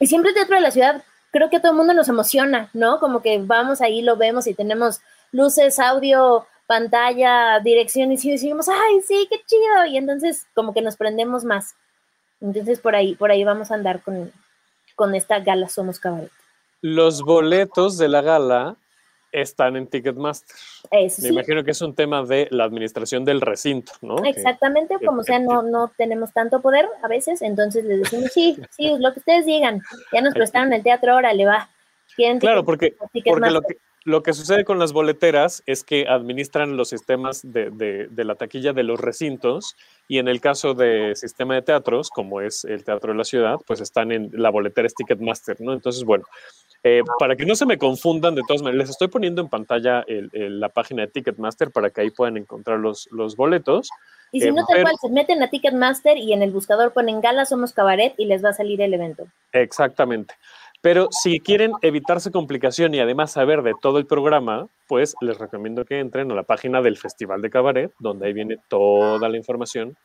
y siempre el Teatro de la Ciudad, creo que a todo el mundo nos emociona, ¿no? Como que vamos ahí, lo vemos y tenemos luces, audio, pantalla, dirección y decimos, ay, sí, qué chido. Y entonces como que nos prendemos más. Entonces por ahí, por ahí vamos a andar con, con esta gala Somos Cabaret. Los boletos de la gala están en Ticketmaster. Me imagino que es un tema de la administración del recinto, ¿no? Exactamente, como sea, no, no tenemos tanto poder a veces, entonces les decimos, sí, sí, lo que ustedes digan, ya nos prestaron el teatro, ahora le va. Claro, porque, porque lo, que, lo que sucede con las boleteras es que administran los sistemas de, de, de, la taquilla de los recintos y en el caso de sistema de teatros, como es el Teatro de la Ciudad, pues están en la boletera es Ticketmaster, ¿no? Entonces, bueno, eh, para que no se me confundan, de todas maneras, les estoy poniendo en pantalla la página de Ticketmaster para que ahí puedan encontrar los, los boletos. Y si eh, no, tal cual, se meten a Ticketmaster y en el buscador ponen Gala Somos Cabaret y les va a salir el evento. Exactamente. Pero si quieren evitarse complicación y además saber de todo el programa, pues les recomiendo que entren a la página del Festival de Cabaret, donde ahí viene toda la información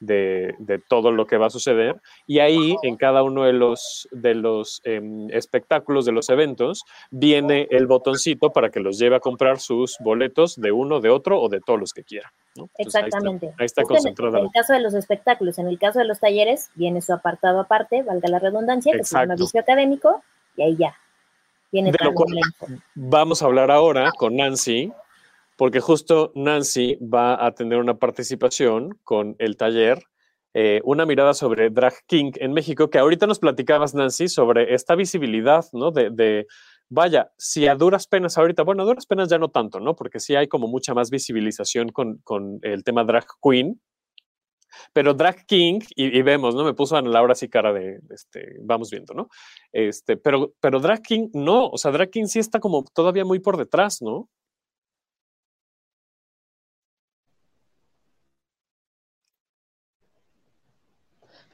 de, todo lo que va a suceder. Y ahí, en cada uno de los, de los em, espectáculos, de los eventos, viene el botoncito para que los lleve a comprar sus boletos de uno, de otro o de todos los que quieran. Exactamente. Ahí está, concentrado. En el caso de los espectáculos, en el caso de los talleres, viene su apartado aparte, valga la redundancia, que es un vicio académico, y ahí ya. Viene de vamos a hablar ahora con Nancy, porque justo Nancy va a tener una participación con el taller, eh, una mirada sobre Drag King en México, que ahorita nos platicabas, Nancy, sobre esta visibilidad, ¿no? De, vaya, si a duras penas ahorita, bueno, a duras penas ya no tanto, ¿no? Porque sí hay como mucha más visibilización con, el tema Drag Queen, pero Drag King, y, vemos, ¿no? Me puso Ana Laura así cara de, este, vamos viendo, ¿no? Este, pero, pero Drag King no, o sea, Drag King sí está como todavía muy por detrás, ¿no?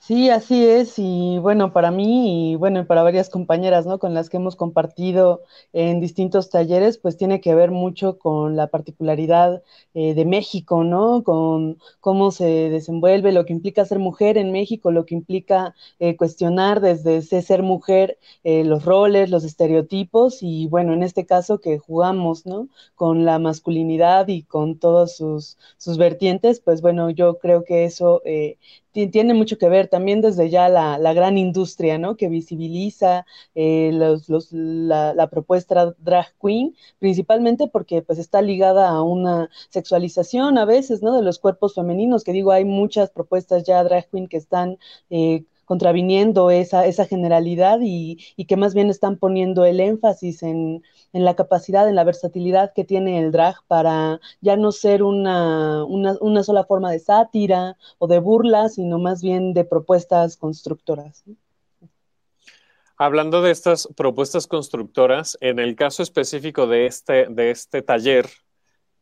Sí, así es. Y bueno, para mí y bueno, para varias compañeras, ¿no? Con las que hemos compartido en distintos talleres, pues tiene que ver mucho con la particularidad eh, de México, ¿no? Con cómo se desenvuelve, lo que implica ser mujer en México, lo que implica eh, cuestionar desde ser mujer eh, los roles, los estereotipos y bueno, en este caso que jugamos, ¿no? Con la masculinidad y con todos sus, sus vertientes, pues bueno, yo creo que eso tiene mucho que ver también desde ya la, la gran industria, ¿no? Que visibiliza eh, los, los, la, la, propuesta drag queen, principalmente porque pues está ligada a una sexualización a veces, ¿no? De los cuerpos femeninos, que digo, hay muchas propuestas ya drag queen que están eh, contraviniendo esa, esa generalidad y, y, que más bien están poniendo el énfasis en, en, la capacidad, en la versatilidad que tiene el drag para ya no ser una, una, una sola forma de sátira o de burla, sino más bien de propuestas constructoras. Hablando de estas propuestas constructoras, en el caso específico de este, de este taller,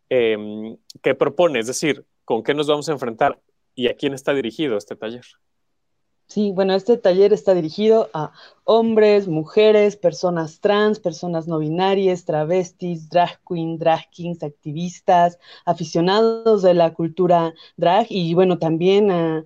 eh, ¿qué propone? Es decir, ¿con qué nos vamos a enfrentar y a quién está dirigido este taller? Sí, bueno, este taller está dirigido a hombres, mujeres, personas trans, personas no binarias, travestis, drag queen, drag kings, activistas, aficionados de la cultura drag y bueno, también a,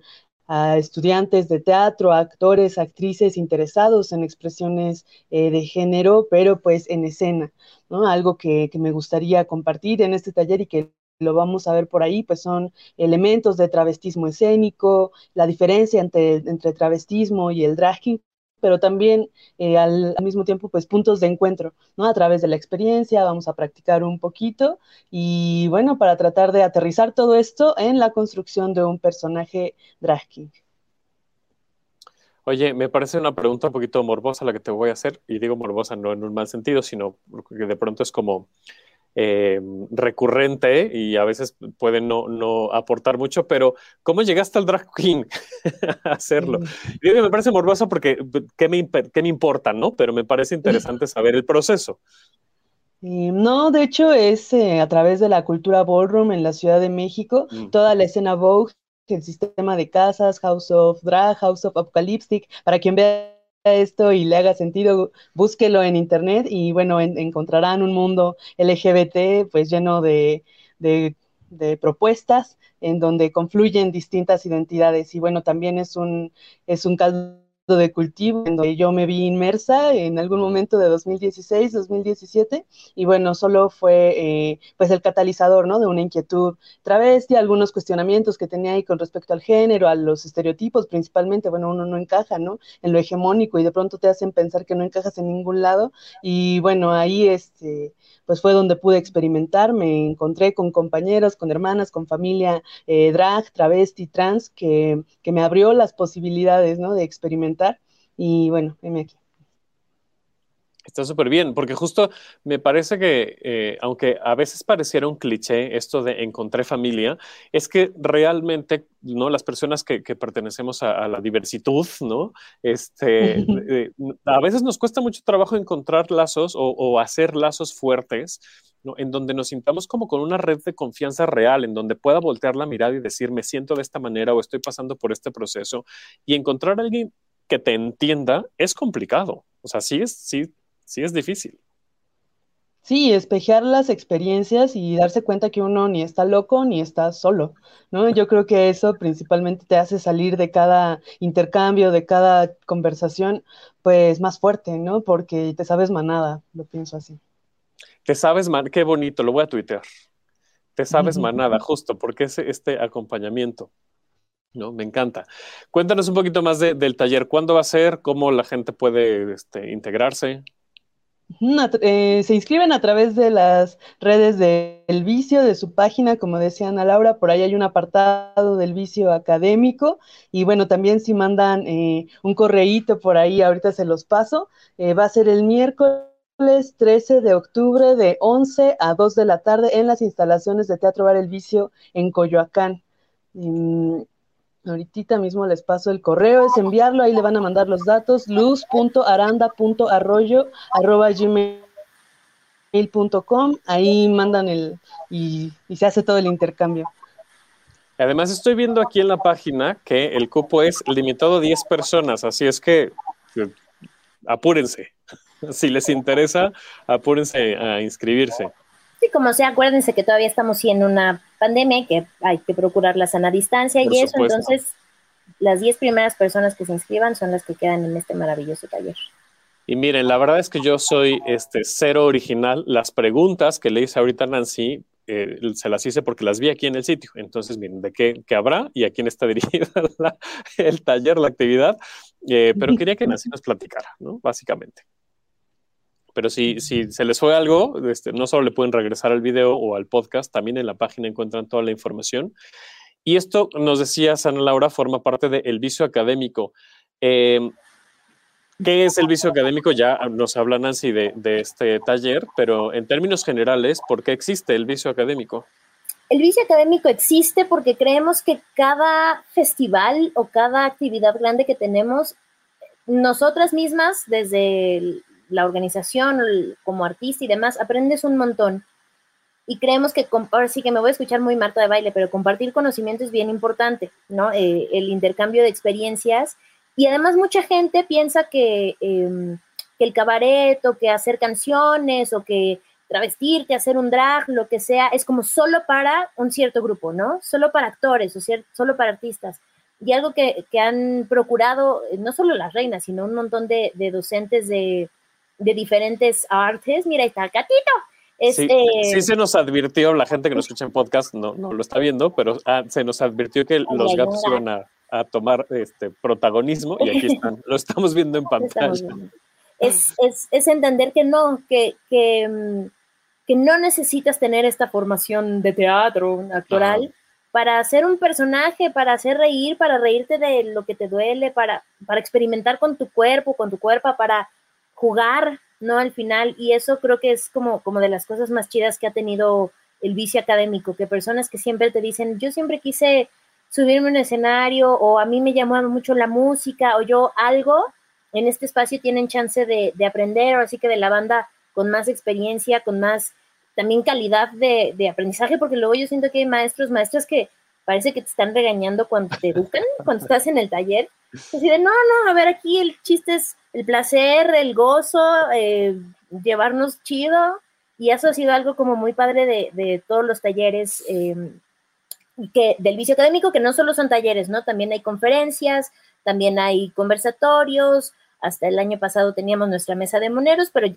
estudiantes de teatro, actores, actrices interesados en expresiones eh, de género, pero pues en escena, ¿no? Algo que, que me gustaría compartir en este taller y que lo vamos a ver por ahí, pues son elementos de travestismo escénico, la diferencia entre, entre travestismo y el dragging, pero también eh, al, mismo tiempo, pues puntos de encuentro, ¿no? A través de la experiencia, vamos a practicar un poquito y bueno, para tratar de aterrizar todo esto en la construcción de un personaje dragging. Oye, me parece una pregunta un poquito morbosa la que te voy a hacer, y digo morbosa no en un mal sentido, sino que de pronto es como, eh, recurrente y a veces puede no, no, aportar mucho, pero ¿cómo llegaste al drag queen a hacerlo? Y me parece morboso porque ¿qué me, qué me importa, no? Pero me parece interesante saber el proceso. No, de hecho es eh, a través de la cultura ballroom en la Ciudad de México, mm. toda la escena Vogue, el sistema de casas, House of Drag, House of Apocalyptic, para quien vea esto y le haga sentido, búsquelo en internet y bueno, encontrarán un mundo LGBT pues lleno de, de, propuestas en donde confluyen distintas identidades y bueno, también es un, es un caldo de cultivo, donde yo me vi inmersa en algún momento de 2016, 2017, y bueno, solo fue eh, pues el catalizador, ¿no? De una inquietud travesti, algunos cuestionamientos que tenía ahí con respecto al género, a los estereotipos principalmente, bueno, uno no encaja, ¿no? En lo hegemónico y de pronto te hacen pensar que no encajas en ningún lado, y bueno, ahí este pues fue donde pude experimentar, me encontré con compañeros, con hermanas, con familia eh, drag, travesti, trans, que, que, me abrió las posibilidades, ¿no? De experimentar y bueno, venme aquí. Está súper bien, porque justo me parece que, eh, aunque a veces pareciera un cliché esto de encontré familia, es que realmente, ¿no? Las personas que, pertenecemos a, la diversitud, ¿no? Este, eh, a veces nos cuesta mucho trabajo encontrar lazos o, hacer lazos fuertes, ¿no? En donde nos sintamos como con una red de confianza real, en donde pueda voltear la mirada y decir, me siento de esta manera o estoy pasando por este proceso, y encontrar a alguien que te entienda es complicado. O sea, sí es, sí sí es difícil. Sí, espejear las experiencias y darse cuenta que uno ni está loco ni está solo, ¿no? Yo creo que eso principalmente te hace salir de cada intercambio, de cada conversación, pues más fuerte, ¿no? Porque te sabes manada, lo pienso así. Te sabes manada, qué bonito, lo voy a tuitear. Te sabes manada, justo, porque es este acompañamiento. ¿No? Me encanta. Cuéntanos un poquito más del taller. ¿Cuándo va a ser? ¿Cómo la gente puede este, integrarse? Eh, se inscriben a través de las redes del vicio, de su página, como decía Ana Laura, por ahí hay un apartado del vicio académico y bueno, también si mandan eh, un correíto por ahí, ahorita se los paso, eh, va a ser el miércoles 13 de octubre de 11 a 2 de la tarde en las instalaciones de Teatro Bar El Vicio en Coyoacán. Ahorita mismo les paso el correo, es enviarlo, ahí le van a mandar los datos, luz.aranda.arroyo.gmail.com, ahí mandan el, y, se hace todo el intercambio. Además, estoy viendo aquí en la página que el cupo es limitado a 10 personas, así es que apúrense. Si les interesa, apúrense a inscribirse. Sí, como sea, acuérdense que todavía estamos en una pandemia y que hay que procurar la sana distancia y eso, entonces las 10 primeras personas que se inscriban son las que quedan en este maravilloso taller. Y miren, la verdad es que yo soy este cero original. Las preguntas que le hice ahorita a Nancy, eh, se las hice porque las vi aquí en el sitio. Entonces, miren, de qué, habrá y a quién está dirigida el taller, la actividad. Eh, pero quería que Nancy nos platicara, ¿no? Básicamente. Pero si, si se les fue algo, este, no solo le pueden regresar al video o al podcast, también en la página encuentran toda la información. Y esto, nos decía Sana Laura, forma parte del vicio académico. Eh, ¿Qué es el vicio académico? Ya nos habla Nancy de, de, este taller, pero en términos generales, ¿por qué existe el vicio académico? El vicio académico existe porque creemos que cada festival o cada actividad grande que tenemos, nosotras mismas, desde el, la organización, como artista y demás, aprendes un montón. Y creemos que, ahora sí que me voy a escuchar muy Marta de baile, pero compartir conocimiento es bien importante, ¿no? Eh, el intercambio de experiencias. Y además mucha gente piensa que, em, que el cabaret o que hacer canciones o que travestirte, hacer un drag, lo que sea, es como solo para un cierto grupo, ¿no? Solo para actores o solo para artistas. Y algo que, han procurado, eh, no solo las reinas, sino un montón de docentes de, de diferentes artes. Mira, ahí está el gatito. sí, sí, se nos advirtió, la gente que nos escucha en podcast no, no lo está viendo, pero ah, se nos advirtió que los gatos iban a, a, tomar este protagonismo y aquí están, lo estamos viendo en pantalla. Es, es, es, entender que no, que, que, mm, que, no necesitas tener esta formación de teatro actoral para hacer un personaje, para hacer reír, para reírte de lo que te duele, para, para experimentar con tu cuerpo, con tu cuerpo, para jugar, ¿no? Al final, y eso creo que es como, como de las cosas más chidas que ha tenido el vicio académico, que personas que siempre te dicen, yo siempre quise subirme a un escenario o a mí me llamó mucho la música o yo algo, en este espacio tienen chance de, de aprender, así que de la banda con más experiencia, con más también calidad de, de, aprendizaje, porque luego yo siento que hay maestros, maestras que parece que te están regañando cuando te educan, cuando estás en el taller. Así de, no, no, a ver, aquí el chiste es el placer, el gozo, eh, llevarnos chido. Y eso ha sido algo como muy padre de, de todos los talleres em, que, del vicio académico, que no solo son talleres, ¿no? También hay conferencias, también hay conversatorios, hasta el año pasado teníamos nuestra mesa de moneros, pero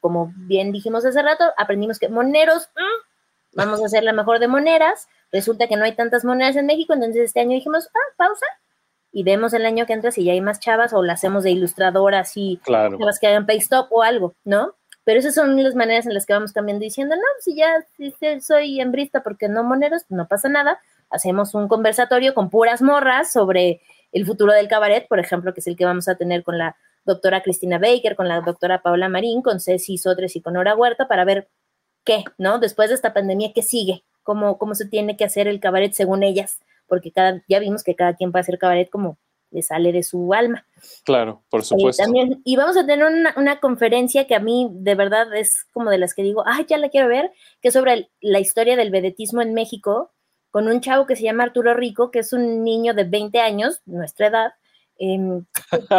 como bien dijimos hace rato, aprendimos que moneros, mm, vamos a hacer la mejor de moneras, resulta que no hay tantas monedas en México, entonces este año dijimos, ah, pausa, y vemos el año que entra si ya hay más chavas o la hacemos de ilustradoras y claro. chavas que hagan pay stop o algo, ¿no? Pero esas son las maneras en las que vamos cambiando diciendo, no, si ya si soy hembrista porque no moneros, no pasa nada. Hacemos un conversatorio con puras morras sobre el futuro del cabaret, por ejemplo, que es el que vamos a tener con la doctora Cristina Baker, con la doctora Paola Marín, con Ceci Sotres y con Nora Huerta para ver qué, ¿no? Después de esta pandemia, ¿qué sigue? ¿Cómo, cómo se tiene que hacer el cabaret según ellas? Porque cada, ya vimos que cada quien va a hacer cabaret como le sale de su alma. Claro, por supuesto. también, y vamos a tener una, una, conferencia que a mí de verdad es como de las que digo, ay, ya la quiero ver, que es sobre la historia del vedetismo en México, con un chavo que se llama Arturo Rico, que es un niño de 20 años, nuestra edad, eh,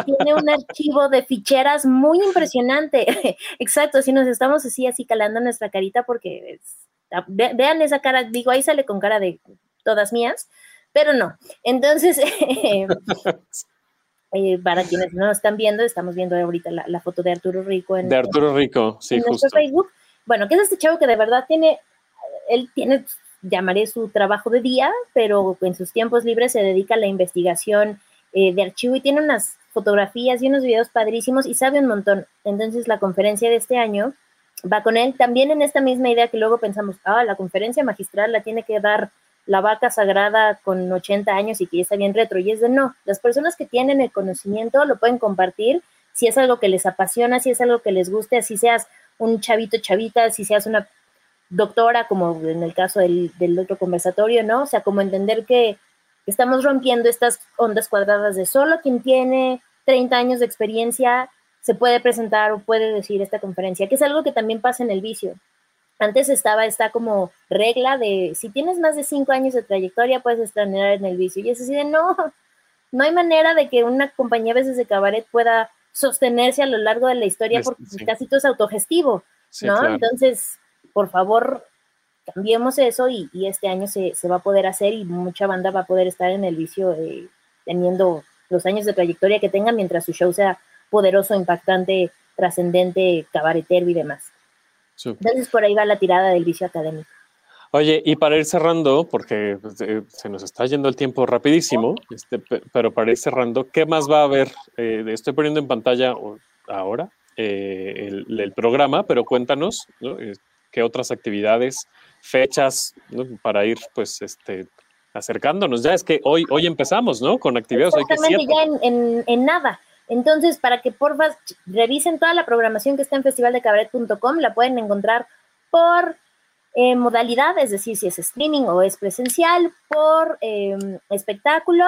tiene un archivo de ficheras muy impresionante. Exacto, si nos estamos así, así calando nuestra carita, porque vean esa cara, digo, ahí sale con cara de todas mías, pero no. Entonces, eh, para quienes no están viendo, estamos viendo ahorita la, foto de Arturo Rico en, de Arturo Rico, sí, en nuestro Facebook. Bueno, que es este chavo que de verdad tiene, él tiene, llamaré su trabajo de día, pero en sus tiempos libres se dedica a la investigación eh, de archivo y tiene unas fotografías y unos videos padrísimos y sabe un montón. Entonces la conferencia de este año va con él también en esta misma idea que luego pensamos, ah, la conferencia magistral la tiene que dar la vaca sagrada con 80 años y que ya está bien retro. Y es de no, las personas que tienen el conocimiento lo pueden compartir si es algo que les apasiona, si es algo que les guste, así seas un chavito chavita, si seas una doctora, como en el caso del, del otro conversatorio, ¿no? O sea, como entender que Estamos rompiendo estas ondas cuadradas de solo quien tiene 30 años de experiencia se puede presentar o puede decir esta conferencia, que es algo que también pasa en el vicio. Antes estaba esta como regla de si tienes más de 5 años de trayectoria puedes estrenar en el vicio. Y es así de no, no hay manera de que una compañía a veces de cabaret pueda sostenerse a lo largo de la historia porque casi todo es autogestivo, ¿no? Entonces, por favor, cambiemos eso y, este año se, va a poder hacer y mucha banda va a poder estar en el vicio eh, teniendo los años de trayectoria que tengan mientras su show sea poderoso, impactante, trascendente, cabaretero y demás. Entonces por ahí va la tirada del vicio académico. Oye, y para ir cerrando, porque pues, eh, se nos está yendo el tiempo rapidísimo, este, pero para ir cerrando, ¿qué más va a haber? Eh, estoy poniendo en pantalla ahora el, el, programa, pero cuéntanos qué otras actividades fechas para ir pues este acercándonos. Ya es que hoy, hoy empezamos, ¿no? Con actividades. Exactamente, ya en, en, nada. Entonces, para que porfa revisen toda la programación que está en festivaldecabaret.com, la pueden encontrar por eh, modalidad, es decir, si es streaming o es presencial, por em, espectáculo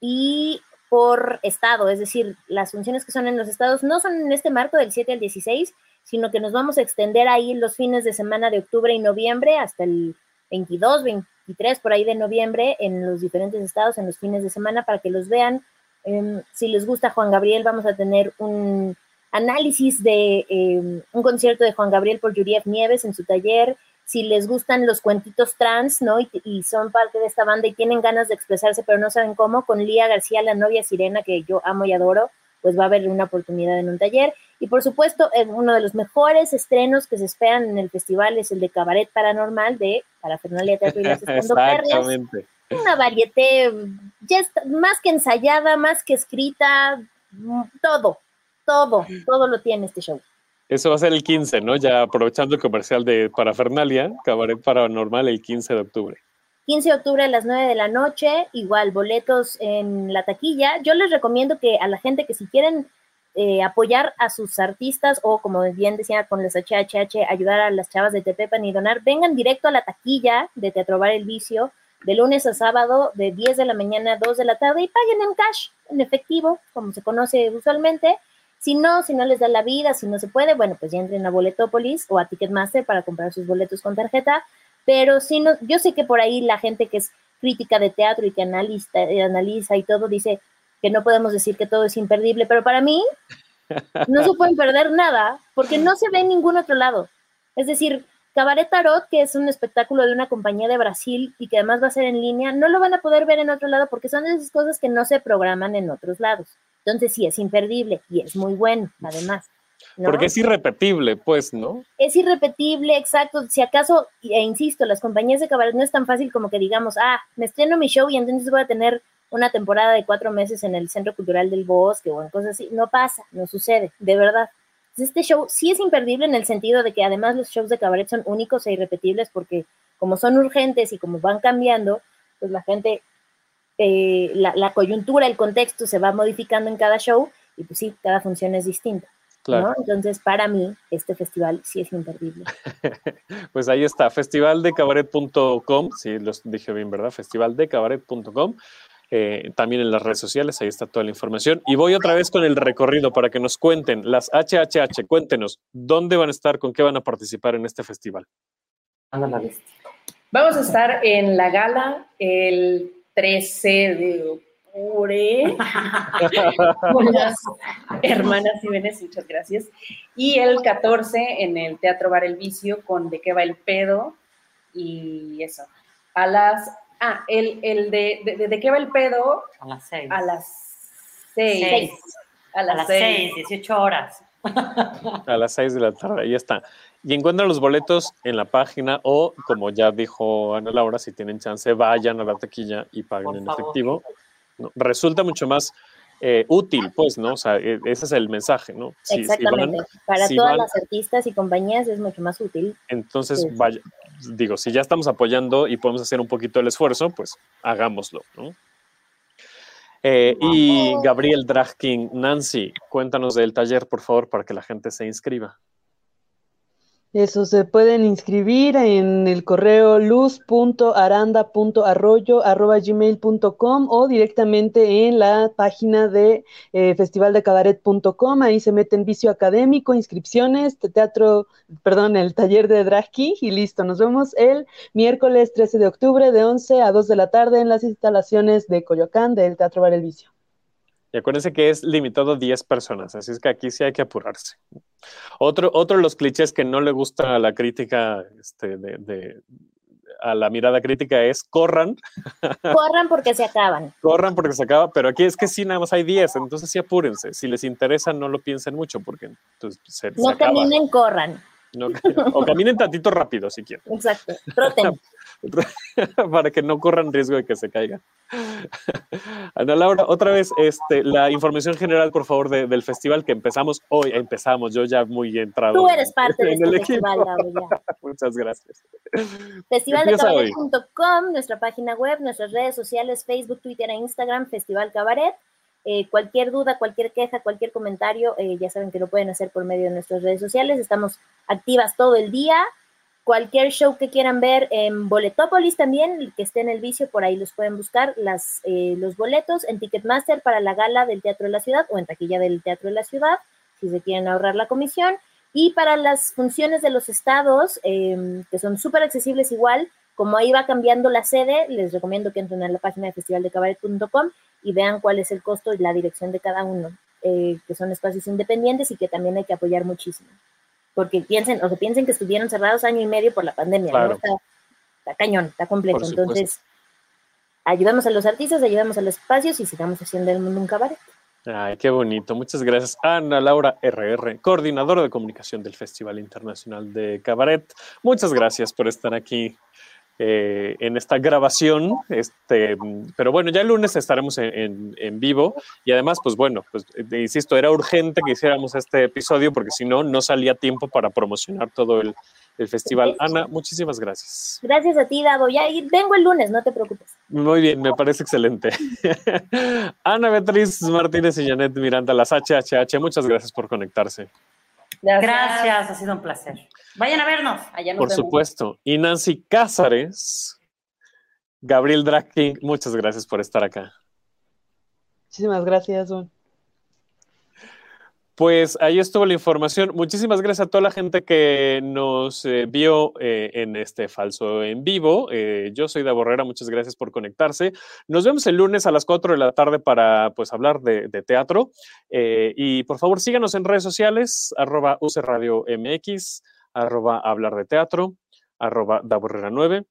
y por estado, es decir, las funciones que son en los estados no son en este marco del 7 al 16, sino que nos vamos a extender ahí los fines de semana de octubre y noviembre hasta el 22, 23 por ahí de noviembre en los diferentes estados en los fines de semana para que los vean. Em, si les gusta Juan Gabriel, vamos a tener un análisis de em, un concierto de Juan Gabriel por Yuriev Nieves en su taller. Si les gustan los cuentitos trans, ¿no? Y, son parte de esta banda y tienen ganas de expresarse, pero no saben cómo, con Lía García, la novia sirena que yo amo y adoro, pues va a haber una oportunidad en un taller. Y por supuesto, eh, uno de los mejores estrenos que se esperan en el festival es el de Cabaret Paranormal de Parafernalia Teatro y las Exactamente. Una varieté ya está, más que ensayada, más que escrita, mm, todo, todo, todo lo tiene este show. Eso va a ser el 15, ¿no? Ya aprovechando el comercial de Parafernalia, Cabaret Paranormal el 15 de octubre. 15 de octubre a las 9 de la noche, igual boletos en la taquilla. Yo les recomiendo que a la gente que si quieren eh, apoyar a sus artistas o como bien decía con los HHH, ayudar a las chavas de Tepepan y donar, vengan directo a la taquilla de Teatro Bar El Vicio de lunes a sábado de 10 de la mañana a 2 de la tarde y paguen en cash, en efectivo, como se conoce usualmente. Si no, si no les da la vida, si no se puede, bueno, pues ya entren a Boletopolis o a Ticketmaster para comprar sus boletos con tarjeta. Pero si no, yo sé que por ahí la gente que es crítica de teatro y que analiza, analiza y todo dice, que no podemos decir que todo es imperdible, pero para mí no se pueden perder nada porque no se ve en ningún otro lado. Es decir, Cabaret Tarot, que es un espectáculo de una compañía de Brasil y que además va a ser en línea, no lo van a poder ver en otro lado porque son esas cosas que no se programan en otros lados. Entonces sí, es imperdible y es muy bueno, además. Porque es irrepetible, pues, ¿no? Es irrepetible, exacto. Si acaso, e insisto, las compañías de cabaret no es tan fácil como que digamos, ah, me estreno mi show y entonces voy a tener una temporada de cuatro meses en el Centro Cultural del Bosque o en cosas así. No pasa, no sucede, de verdad. Este show sí es imperdible en el sentido de que además los shows de cabaret son únicos e irrepetibles porque como son urgentes y como van cambiando, pues la gente, eh, la, la coyuntura, el contexto se va modificando en cada show y pues sí, cada función es distinta. Entonces, para mí, este festival sí es imperdible. pues ahí está, festivaldecabaret.com, si los dije bien, ¿verdad? Festivaldecabaret.com. Eh, también en las redes sociales, ahí está toda la información. Y voy otra vez con el recorrido para que nos cuenten, las HHH, cuéntenos, ¿dónde van a estar, con qué van a participar en este festival? Vamos a estar en la gala el 13 de con las hermanas Jiménez, muchas gracias. Y el 14 en el Teatro Bar El Vicio con De qué va el pedo y eso. A las, ah, el, el de, de, qué va el pedo. A las 6. A las 6. A las 6, 18 horas. A las 6 de la tarde, ahí está. Y encuentran los boletos en la página o, como ya dijo Ana Laura, si tienen chance, vayan a la taquilla y paguen en efectivo Resulta mucho más eh, útil, pues, ¿no? O sea, e, ese es el mensaje, ¿no? Exactamente. Para todas las artistas y compañías es mucho más útil. Entonces, vaya, digo, si ya estamos apoyando y podemos hacer un poquito el esfuerzo, pues hagámoslo, ¿no? Eh, y Gabriel Drag King, Nancy, cuéntanos del taller, por favor, para que la gente se inscriba. Eso se pueden inscribir en el correo luz.aranda.arroyo.gmail.com o directamente en la página de eh, festivaldecabaret.com. Ahí se meten vicio académico, inscripciones, teatro, perdón, el taller de drag king y listo. Nos vemos el miércoles 13 de octubre de 11 a 2 de la tarde en las instalaciones de Coyoacán del Teatro Bar El Vicio. Y acuérdense que es limitado a 10 personas, así es que aquí sí hay que apurarse. Otro, otro de los clichés que no le gusta a la crítica, este, de, a la mirada crítica es corran. Corran porque se acaban. Corran porque se acaba, pero aquí es que sí, nada más hay 10, entonces sí apúrense. Si les interesa, no lo piensen mucho porque entonces, se, No caminen, corran. o caminen tantito rápido si quieren. Exacto, troten. para que no corran riesgo de que se caigan. Ana Laura, otra vez, este, la información general, por favor, del festival que empezamos hoy. Empezamos, yo ya muy entrado. Tú eres parte de este festival, Muchas gracias. Festivaldecabaret.com, nuestra página web, nuestras redes sociales, Facebook, Twitter e Instagram, Festival Cabaret. Eh, cualquier duda, cualquier queja, cualquier comentario, eh, ya saben que lo pueden hacer por medio de nuestras redes sociales. Estamos activas todo el día. Cualquier show que quieran ver en Boletópolis también, que esté en el vicio, por ahí los pueden buscar las, eh, los boletos en Ticketmaster para la gala del Teatro de la Ciudad o en taquilla del Teatro de la Ciudad, si se quieren ahorrar la comisión. Y para las funciones de los estados, em, que son súper accesibles igual, como ahí va cambiando la sede, les recomiendo que entren a la página de festivaldecabaret.com y vean cuál es el costo y la dirección de cada uno, eh, que son espacios independientes y que también hay que apoyar muchísimo porque piensen, o que piensen que estuvieron cerrados año y medio por la pandemia, ¿no? Está, cañón, está completo. Entonces, ayudamos a los artistas, ayudamos a los espacios y sigamos haciendo el mundo un cabaret. Ay, qué bonito. Muchas gracias. Ana Laura RR, coordinadora de comunicación del Festival Internacional de Cabaret. Muchas gracias por estar aquí eh, en esta grabación. Este, pero bueno, ya el lunes estaremos en, vivo y además, pues bueno, pues eh, insisto, era urgente que hiciéramos este episodio porque si no, no salía tiempo para promocionar todo el, festival. Ana, muchísimas gracias. Gracias a ti, Davo. Ya vengo el lunes, no te preocupes. Muy bien, me parece excelente. Ana Beatriz Martínez y Janet Miranda, las HHH, muchas gracias por conectarse. Gracias. ha sido un placer. Vayan a vernos. Allá Por supuesto. Y Nancy Cázares, Gabriel Drake, muchas gracias por estar acá. Muchísimas gracias, Pues ahí estuvo la información. Muchísimas gracias a toda la gente que nos eh, vio eh, en este falso en vivo. Eh, yo soy Da Borrera, muchas gracias por conectarse. Nos vemos el lunes a las 4 de la tarde para pues hablar de, teatro. y por favor síganos en redes sociales, arroba Radio MX, arroba hablar de teatro, arroba daborrera 9.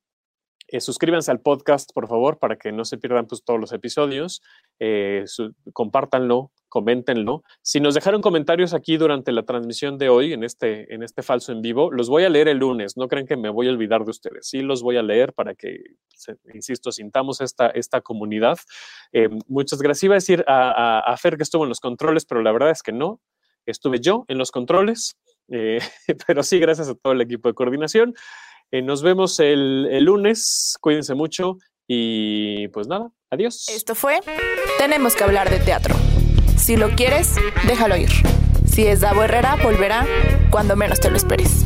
Eh, suscríbanse al podcast, por favor, para que no se pierdan pues, todos los episodios. Compártanlo, coméntenlo. Si nos dejaron comentarios aquí durante la transmisión de hoy, en este, en este falso en vivo, los voy a leer el lunes. No creen que me voy a olvidar de ustedes. Sí, los voy a leer para que, insisto, sintamos esta, esta comunidad. Eh, muchas gracias. Iba a decir a, a, Fer que estuvo en los controles, pero la verdad es que no. Estuve yo en los controles, pero sí, gracias a todo el equipo de coordinación. Eh, nos vemos el, el lunes. Cuídense mucho y pues nada, adiós. Esto fue Tenemos que hablar de teatro. Si lo quieres, déjalo ir. Si es Davo Herrera, volverá cuando menos te lo esperes.